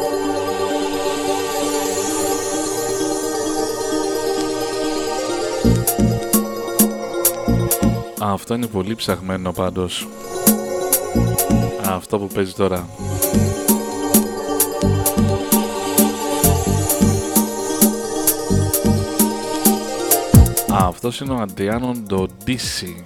A: Αυτό είναι πολύ ψαχμένο πάντως. Αυτό που παίζει τώρα. Αυτός είναι ο Αντιάνο Ντοντίση.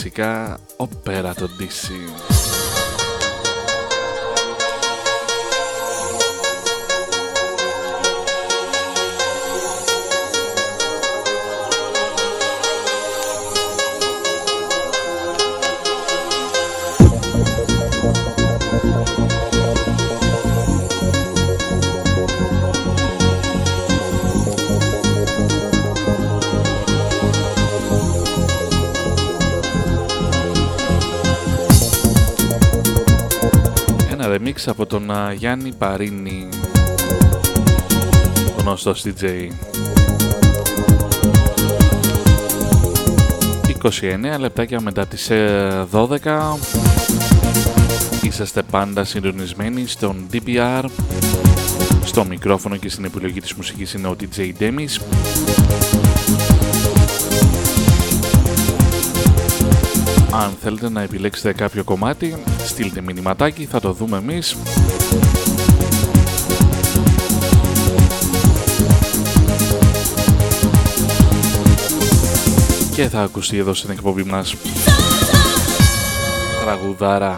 A: Φυσικά όπερα το DC.
C: Από τον α, Γιάννη Παρίνη, γνωστός DJ. 29 λεπτάκια μετά τις ε, 12 είσαστε πάντα συντονισμένοι στον DPR στο μικρόφωνο και στην επιλογή της μουσικής είναι ο DJ Demis Αν θέλετε να επιλέξετε κάποιο κομμάτι, στείλτε μηνυματάκι, θα το δούμε εμείς. Και θα ακουστεί εδώ στην εκπομπή μας. Τραγουδάρα.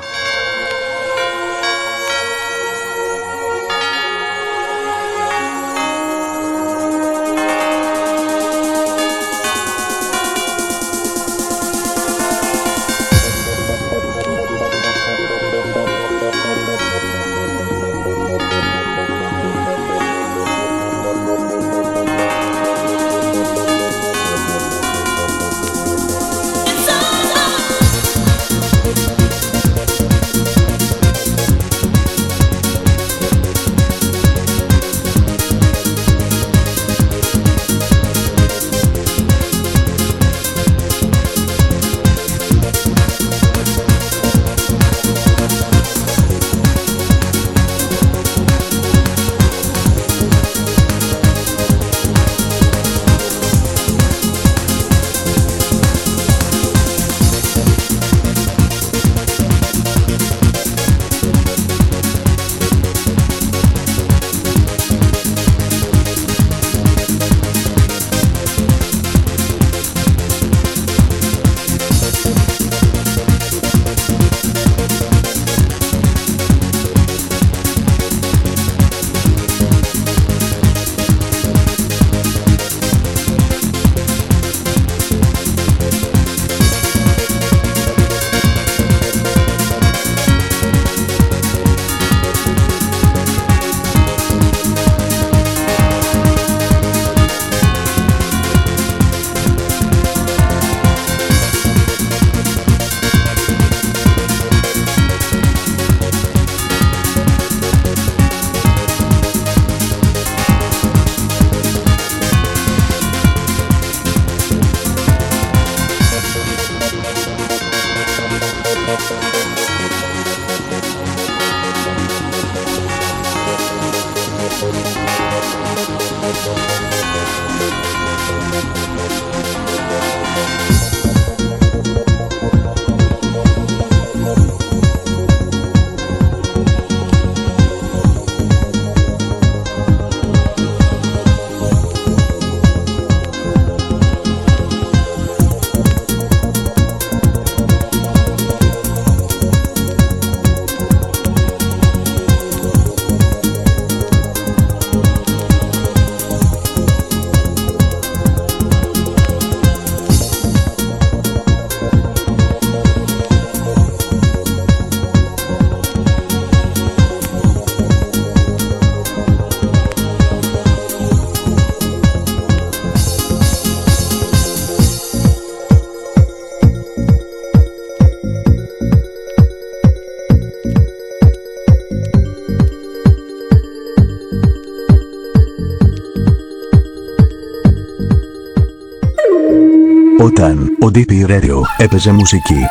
J: Όταν ο DP Radio έπαιζε μουσική,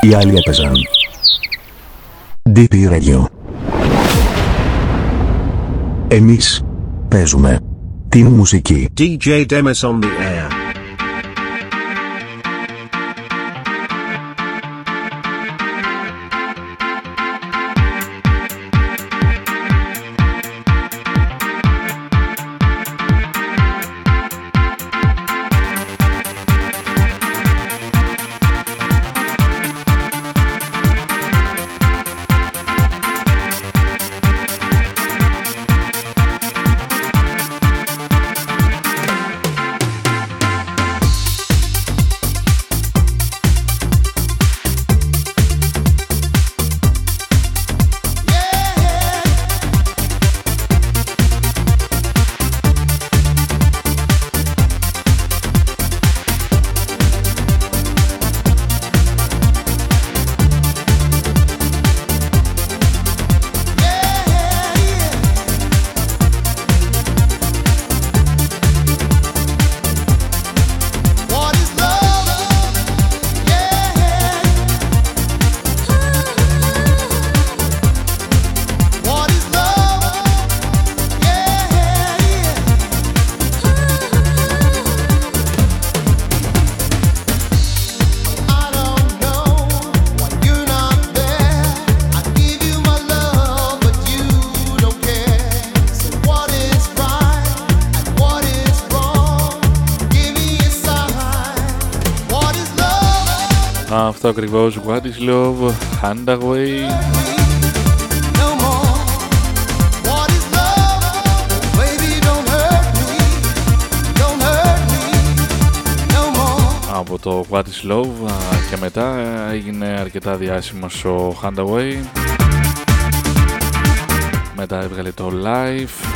J: οι άλλοι έπαιζαν. DP Radio. Εμείς παίζουμε την μουσική.
V: DJ Demis on the air.
C: Αυτό ακριβώς, What is Love, Handaway. Από το What is Love α, και μετά ε, έγινε αρκετά διάσημος ο Handaway. Μετά έβγαλε το Life,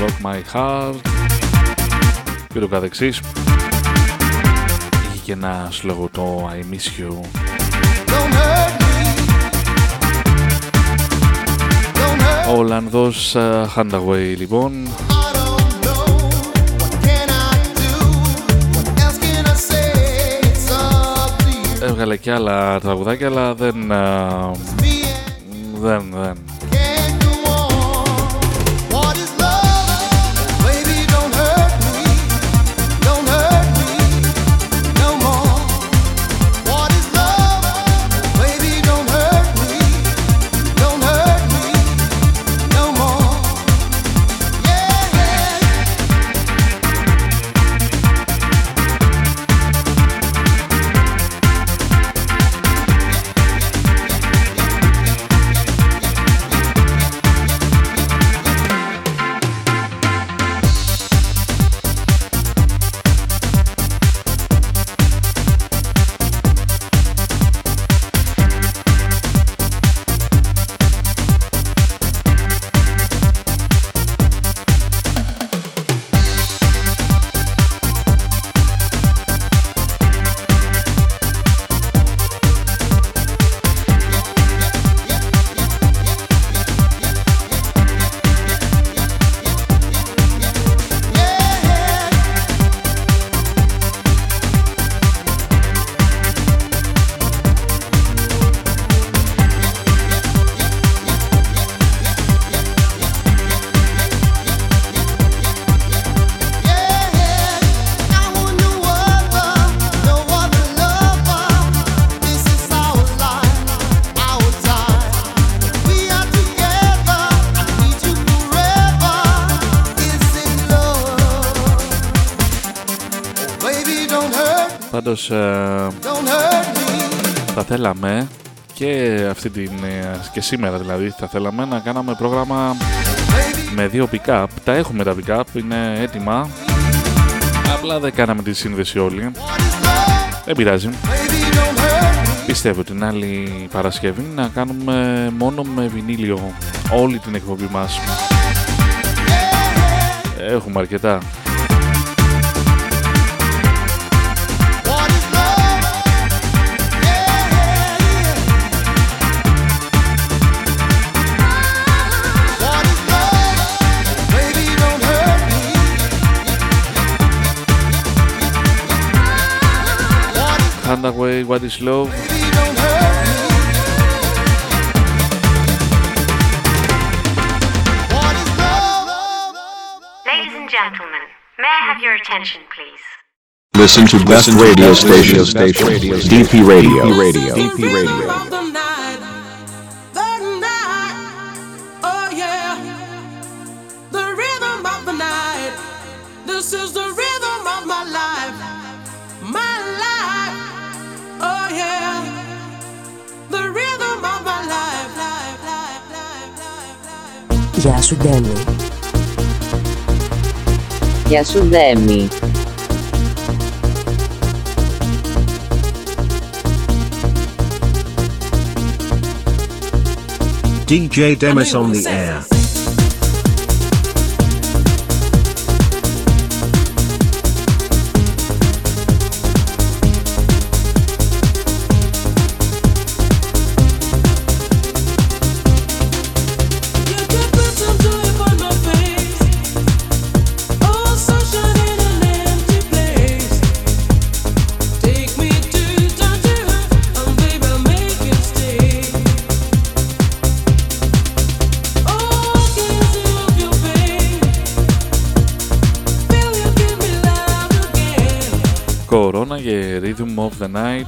C: Rock My Heart και το καθεξής. Είχε και ένα σλόγο το I Miss You. Ο Ολλανδός α, Handaway λοιπόν. Έβγαλε και άλλα τραγουδάκια αλλά δεν α, δεν δεν θέλαμε και αυτή την ε, και σήμερα δηλαδή θα θέλαμε να κάναμε πρόγραμμα με δύο pick-up. Τα έχουμε τα pick-up, είναι έτοιμα. Απλά δεν κάναμε τη σύνδεση όλοι. Δεν πειράζει. Πιστεύω την άλλη Παρασκευή να κάνουμε μόνο με βινίλιο όλη την εκπομπή μας. Έχουμε αρκετά. Handaway, What is Love.
P: Ladies and gentlemen, may I have your attention, please?
D: Listen to best radio station, DP Radio. DP Radio.
U: Oh yeah, the rhythm of the night. This is the rhythm
L: Γεια σου Ντέμι.
B: Γεια σου Δέμι.
A: DJ Demis on the air.
C: Και Rhythm of the Night.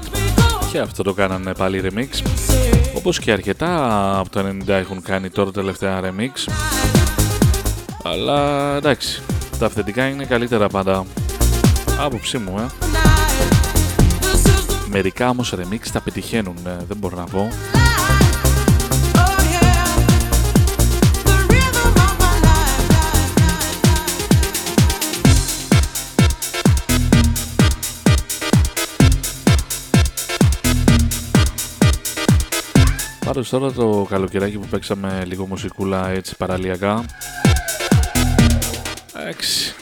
C: Και αυτό το κάνανε πάλι remix. Όπως και αρκετά από το 90 έχουν κάνει τώρα τελευταία remix. Αλλά εντάξει τα αυθεντικά είναι καλύτερα πάντα. Άποψή μου ε. Μερικά όμως remix τα πετυχαίνουν, ε, δεν μπορώ να πω. Πάντως τώρα το καλοκαιράκι που παίξαμε λίγο μουσικούλα έτσι παραλιακά. Εντάξει.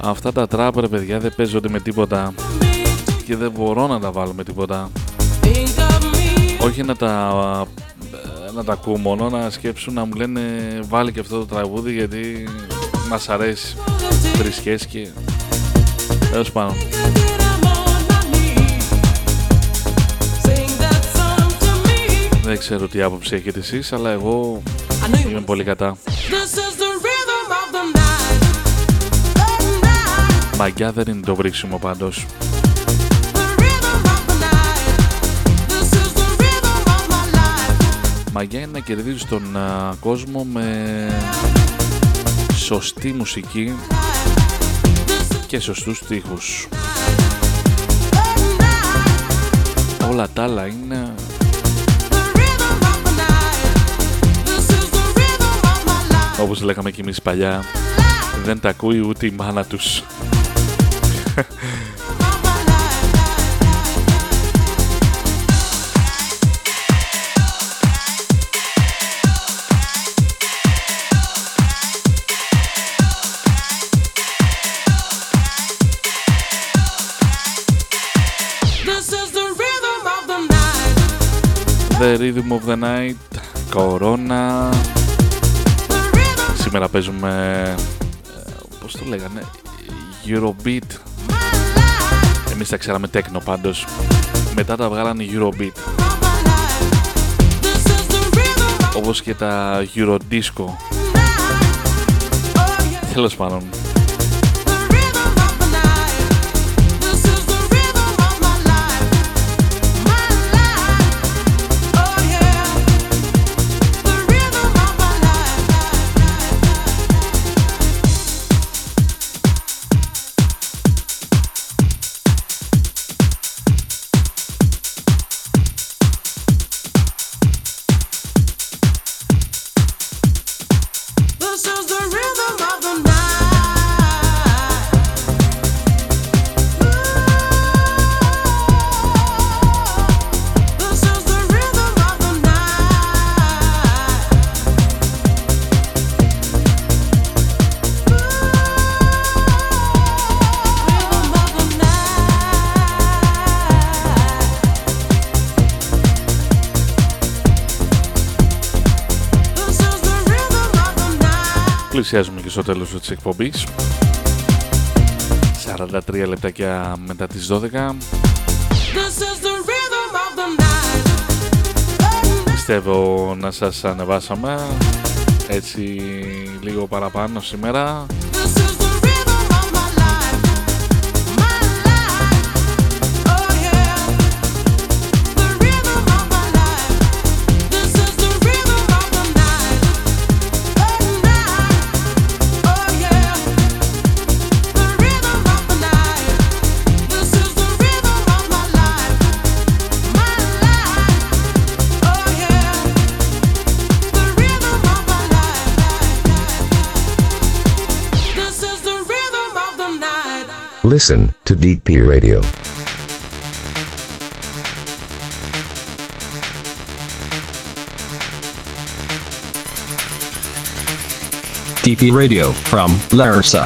C: Αυτά τα τραπ ρε παιδιά δεν παίζονται με τίποτα. Και δεν μπορώ να τα βάλω με τίποτα. Όχι να τα, να τα ακούω μόνο, να σκέψουν να μου λένε βάλει και αυτό το τραγούδι γιατί μας αρέσει. Τρισχές και τέλος πάνω Δεν ξέρω τι άποψη έχετε εσείς, αλλά εγώ είμαι πολύ κατά. Μαγιά δεν είναι το βρίξιμο πάντως. Μαγιά είναι να κερδίζεις τον α, κόσμο με σωστή μουσική και σωστούς στίχους. Όλα τα άλλα είναι όπως λέγαμε κι εμείς παλιά δεν τα ακούει ούτε η μάνα τους. The Rhythm of the Night Corona Σήμερα παίζουμε ε, Πώς το λέγανε Eurobeat. Εμείς τα ξέραμε τέκνο πάντως. Μετά τα βγάλανε Eurobeat. Όπως και τα Eurodisco. Τέλος πάντων Πλησιάζουμε και στο τέλος της εκπομπής. 43 λεπτάκια μετά τις 12
U: This is the rhythm of the night.
C: Πιστεύω να σας ανεβάσαμε. Έτσι λίγο παραπάνω σήμερα
I: Listen to DP Radio.
O: DP Radio from Larsa.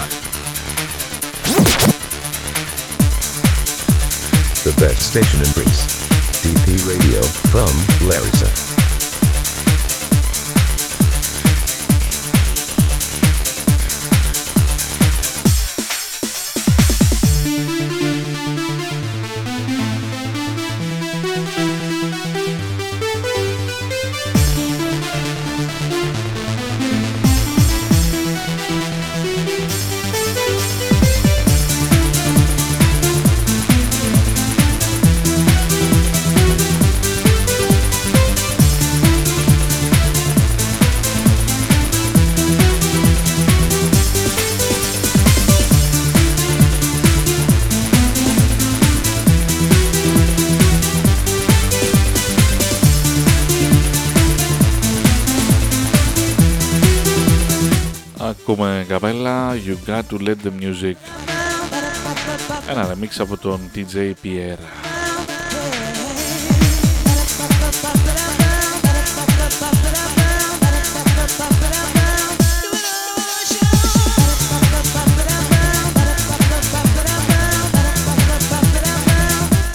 I: The best station in Greece. DP Radio from Larissa.
C: You Got To Let The Music. Ένα remix από τον DJ Pierre.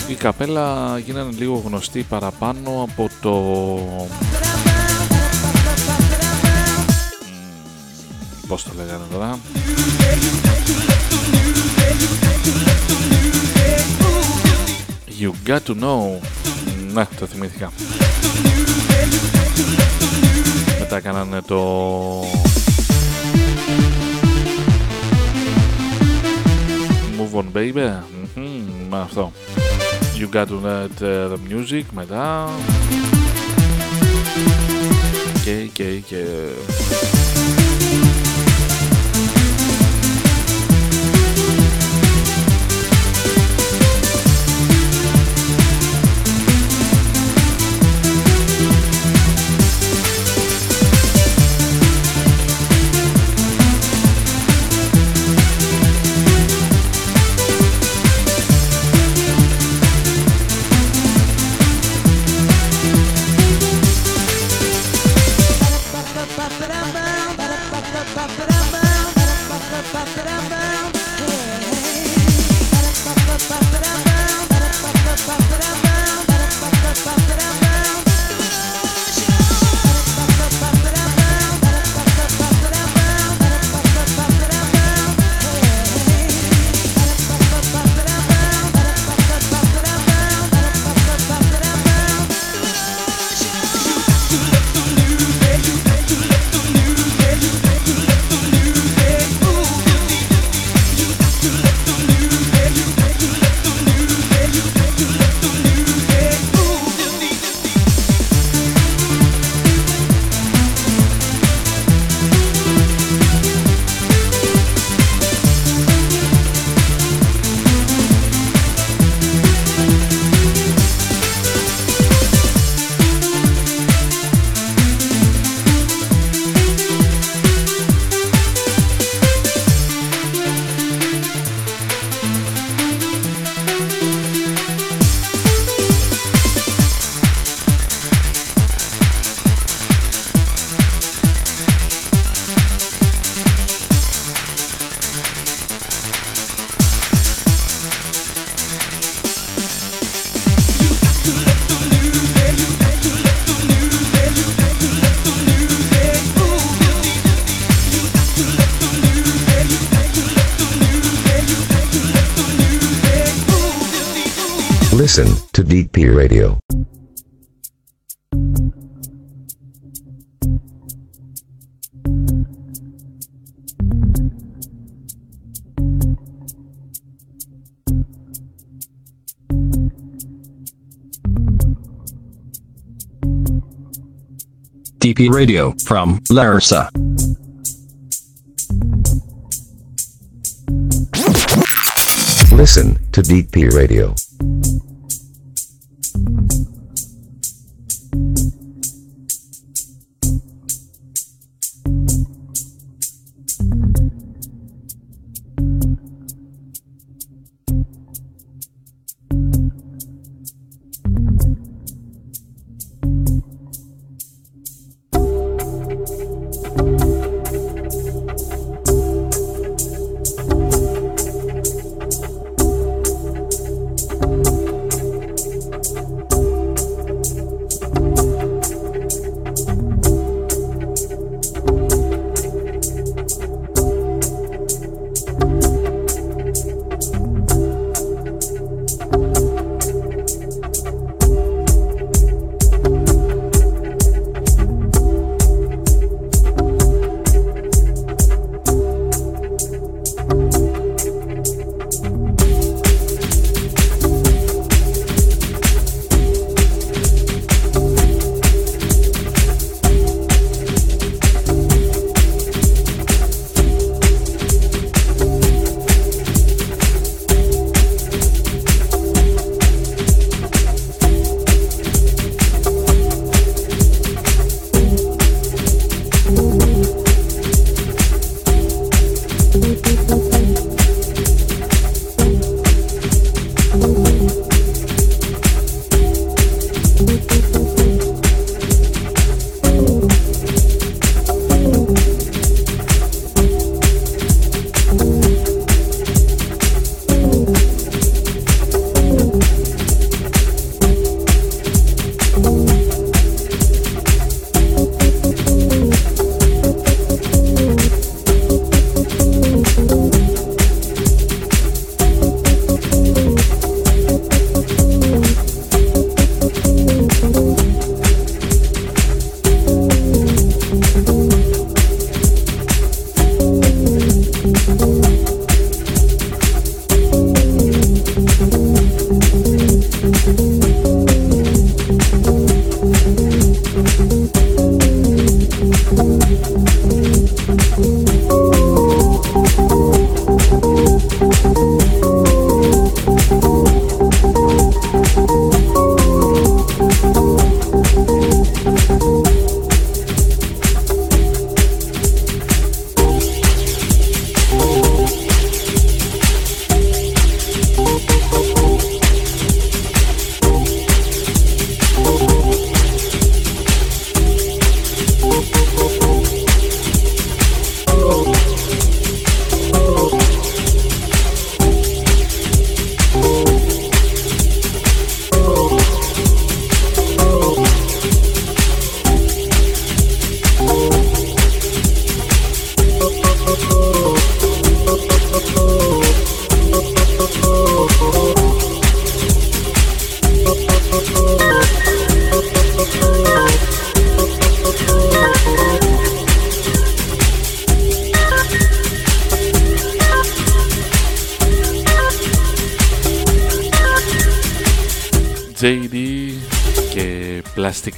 C: Η καπέλα γίνανε λίγο γνωστή παραπάνω από το πώς το λέγανε τώρα; You got to know. Ναι, το θυμήθηκα. Μετά κάνανε το Move on baby. Μμμ, Με αυτό. You got to know the music Μετά. Και και και
I: Radio
O: from Larsa.
I: Listen to DP Radio.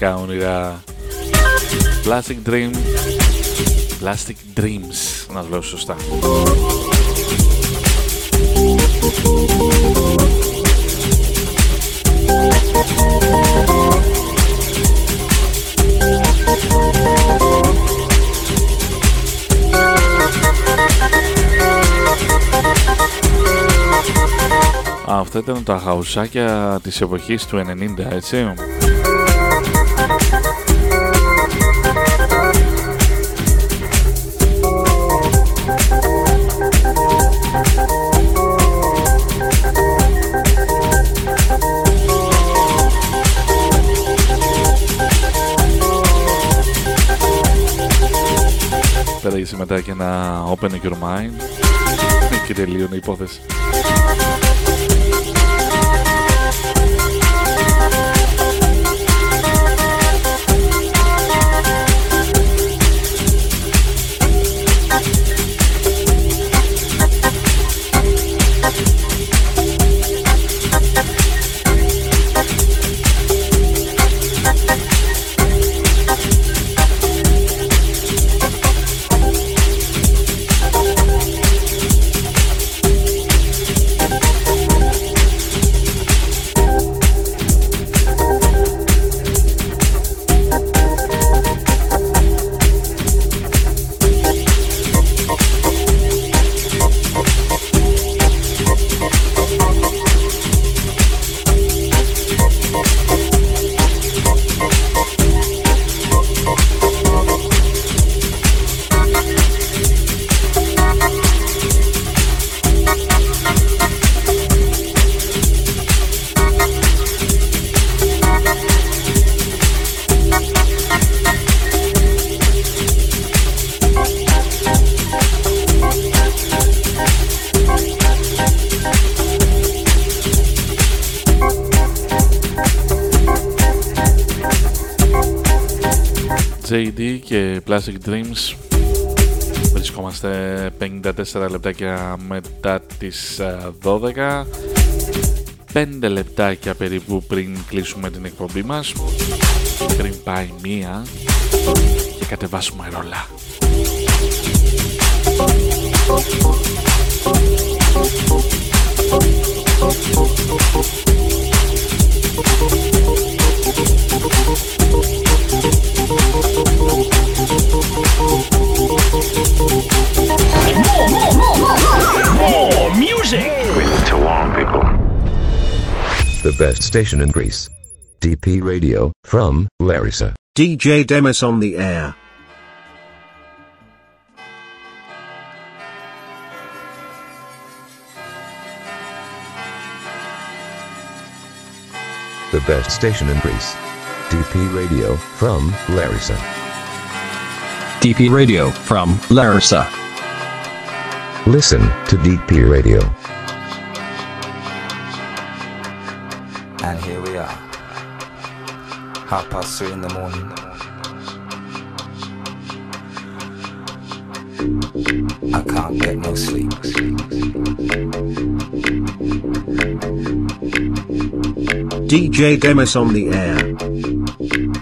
C: Πλαστικά όνειρα. Plastic Dream. Plastic Dreams να το λέω σωστά. Αυτά ήταν τα χαουσάκια της εποχής του 90, έτσι. Πέραγε μετά και ένα Open Your Mind και τελείωνε η υπόθεση. Και Plastic Dreams. Βρισκόμαστε 54 λεπτάκια μετά τις ε, 12 5 λεπτάκια περίπου πριν κλείσουμε την εκπομπή μας. Πριν πάει μία και κατεβάσουμε ρολά
N: More music
I: The best station in Greece. DP Radio, from Larissa.
A: DJ Demis on the air.
I: The best station in Greece. DP Radio, from Larissa.
O: DP Radio, from Larissa.
I: Listen to DP Radio.
W: And here we are. Half past three in the morning. I can't get no sleep.
A: DJ Demis on the air.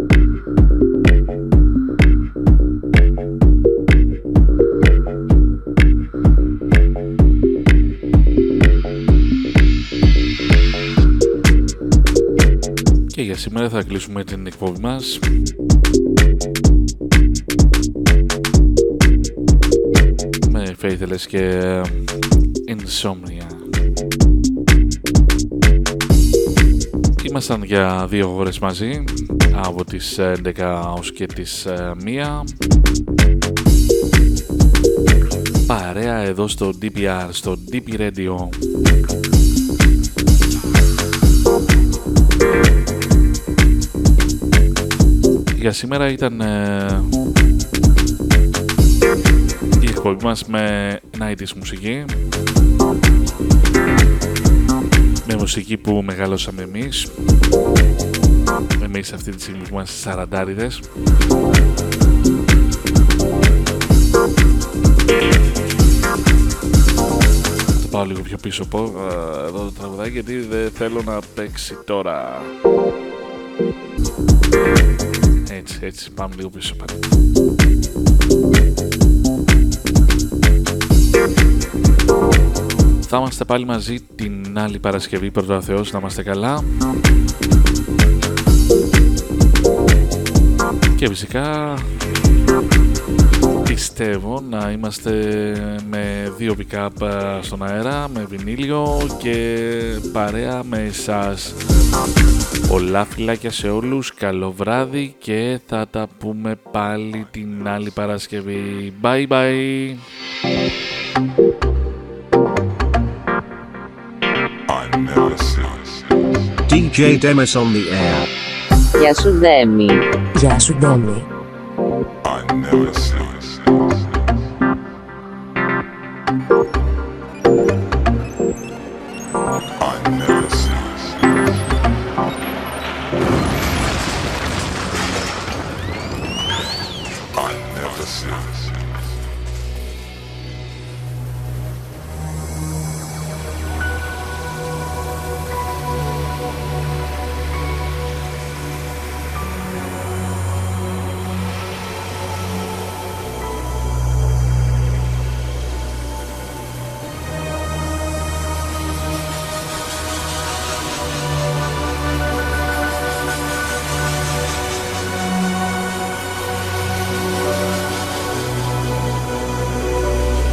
C: Και για σήμερα θα κλείσουμε την εκπομπή μας. Με Faithless και Insomnia. Ήμασταν για δύο ώρες μαζί, από τις 11 ως και τις 1. Παρέα εδώ στο DPR, στο DP Radio. για σήμερα ήταν ε, η εκπομπή μας με 90's μουσική. Με μουσική που μεγαλώσαμε εμείς. Εμείς αυτή τη στιγμή που είμαστε σαραντάριδες πάω λίγο πιο πίσω πω ε, εδώ το τραγουδάκι γιατί δεν θέλω να παίξει τώρα έτσι, έτσι, πάμε λίγο πίσω πάλι. Θα είμαστε πάλι μαζί την άλλη Παρασκευή, πρώτα ο Θεός, να είμαστε καλά. Και φυσικά πιστεύω να είμαστε με δύο pick-up στον αέρα, με βινίλιο και παρέα με εσάς. Πολλά φιλάκια σε όλους, καλό βράδυ και θα τα πούμε πάλι την άλλη Παρασκευή. Bye bye!
A: DJ Demis on the air.
B: Γεια σου Δέμι.
L: Γεια σου Ντέμι.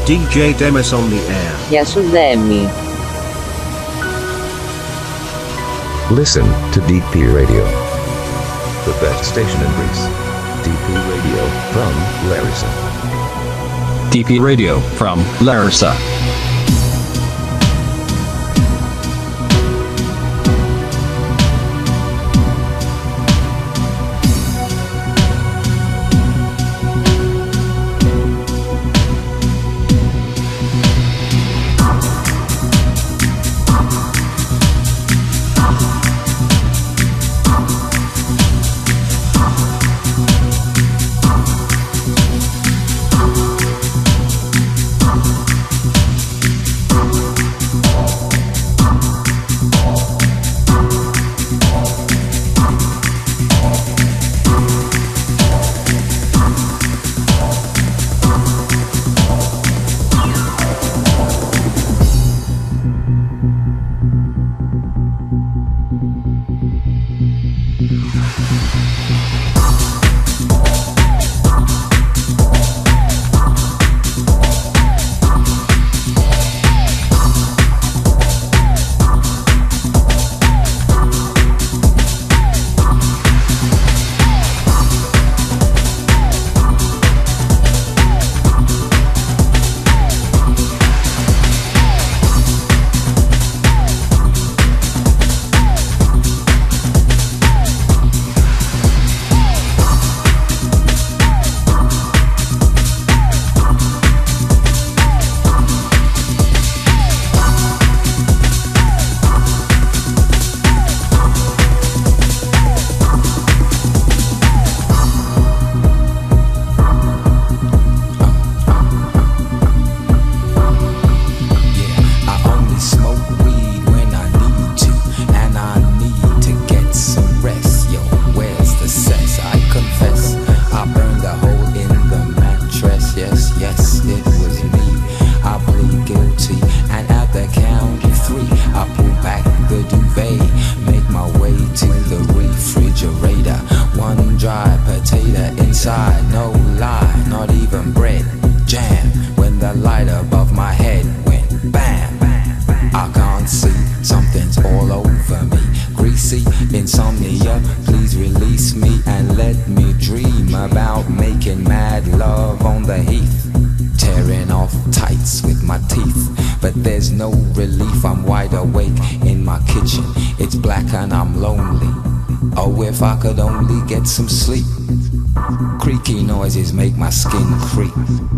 A: DJ Demis on the air.
B: Γεια σου Δέμι.
I: Listen to DP Radio. The best station in Greece. DP Radio, from Larissa.
O: DP Radio, from Larissa.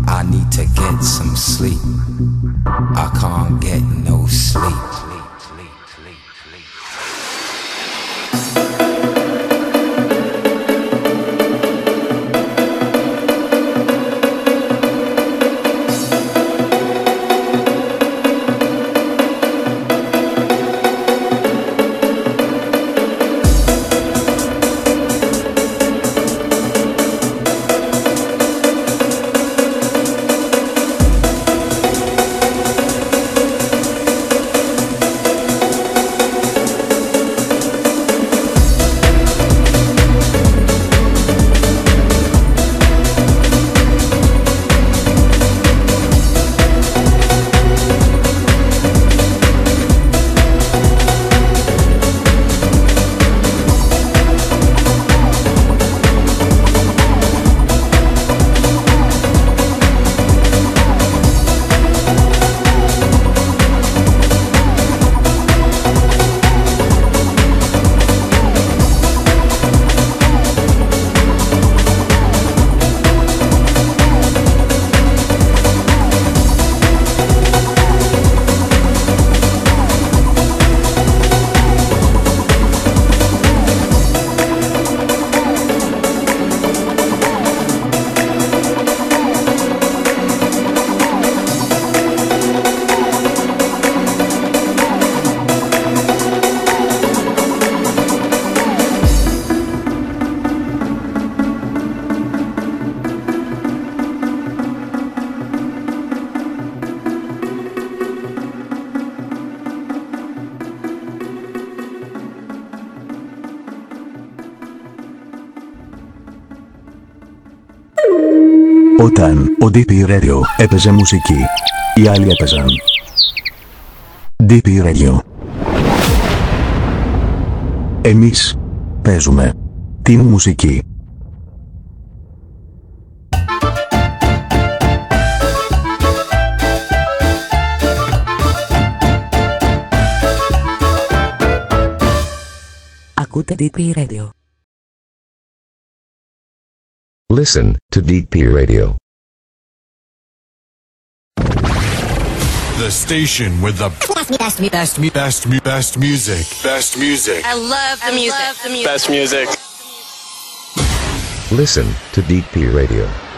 W: I need to get some sleep. I can't get
J: ο DP Radio έπαιζε μουσική, οι άλλοι έπαιζαν. DP Radio. Εμείς παίζουμε την μουσική.
L: Ακούτε DP Radio.
I: Listen to DP Radio.
E: The station with the best, me, best, best, best, mu- best music. Best music.
P: I love the music.
E: Best music.
I: Listen to DP Radio.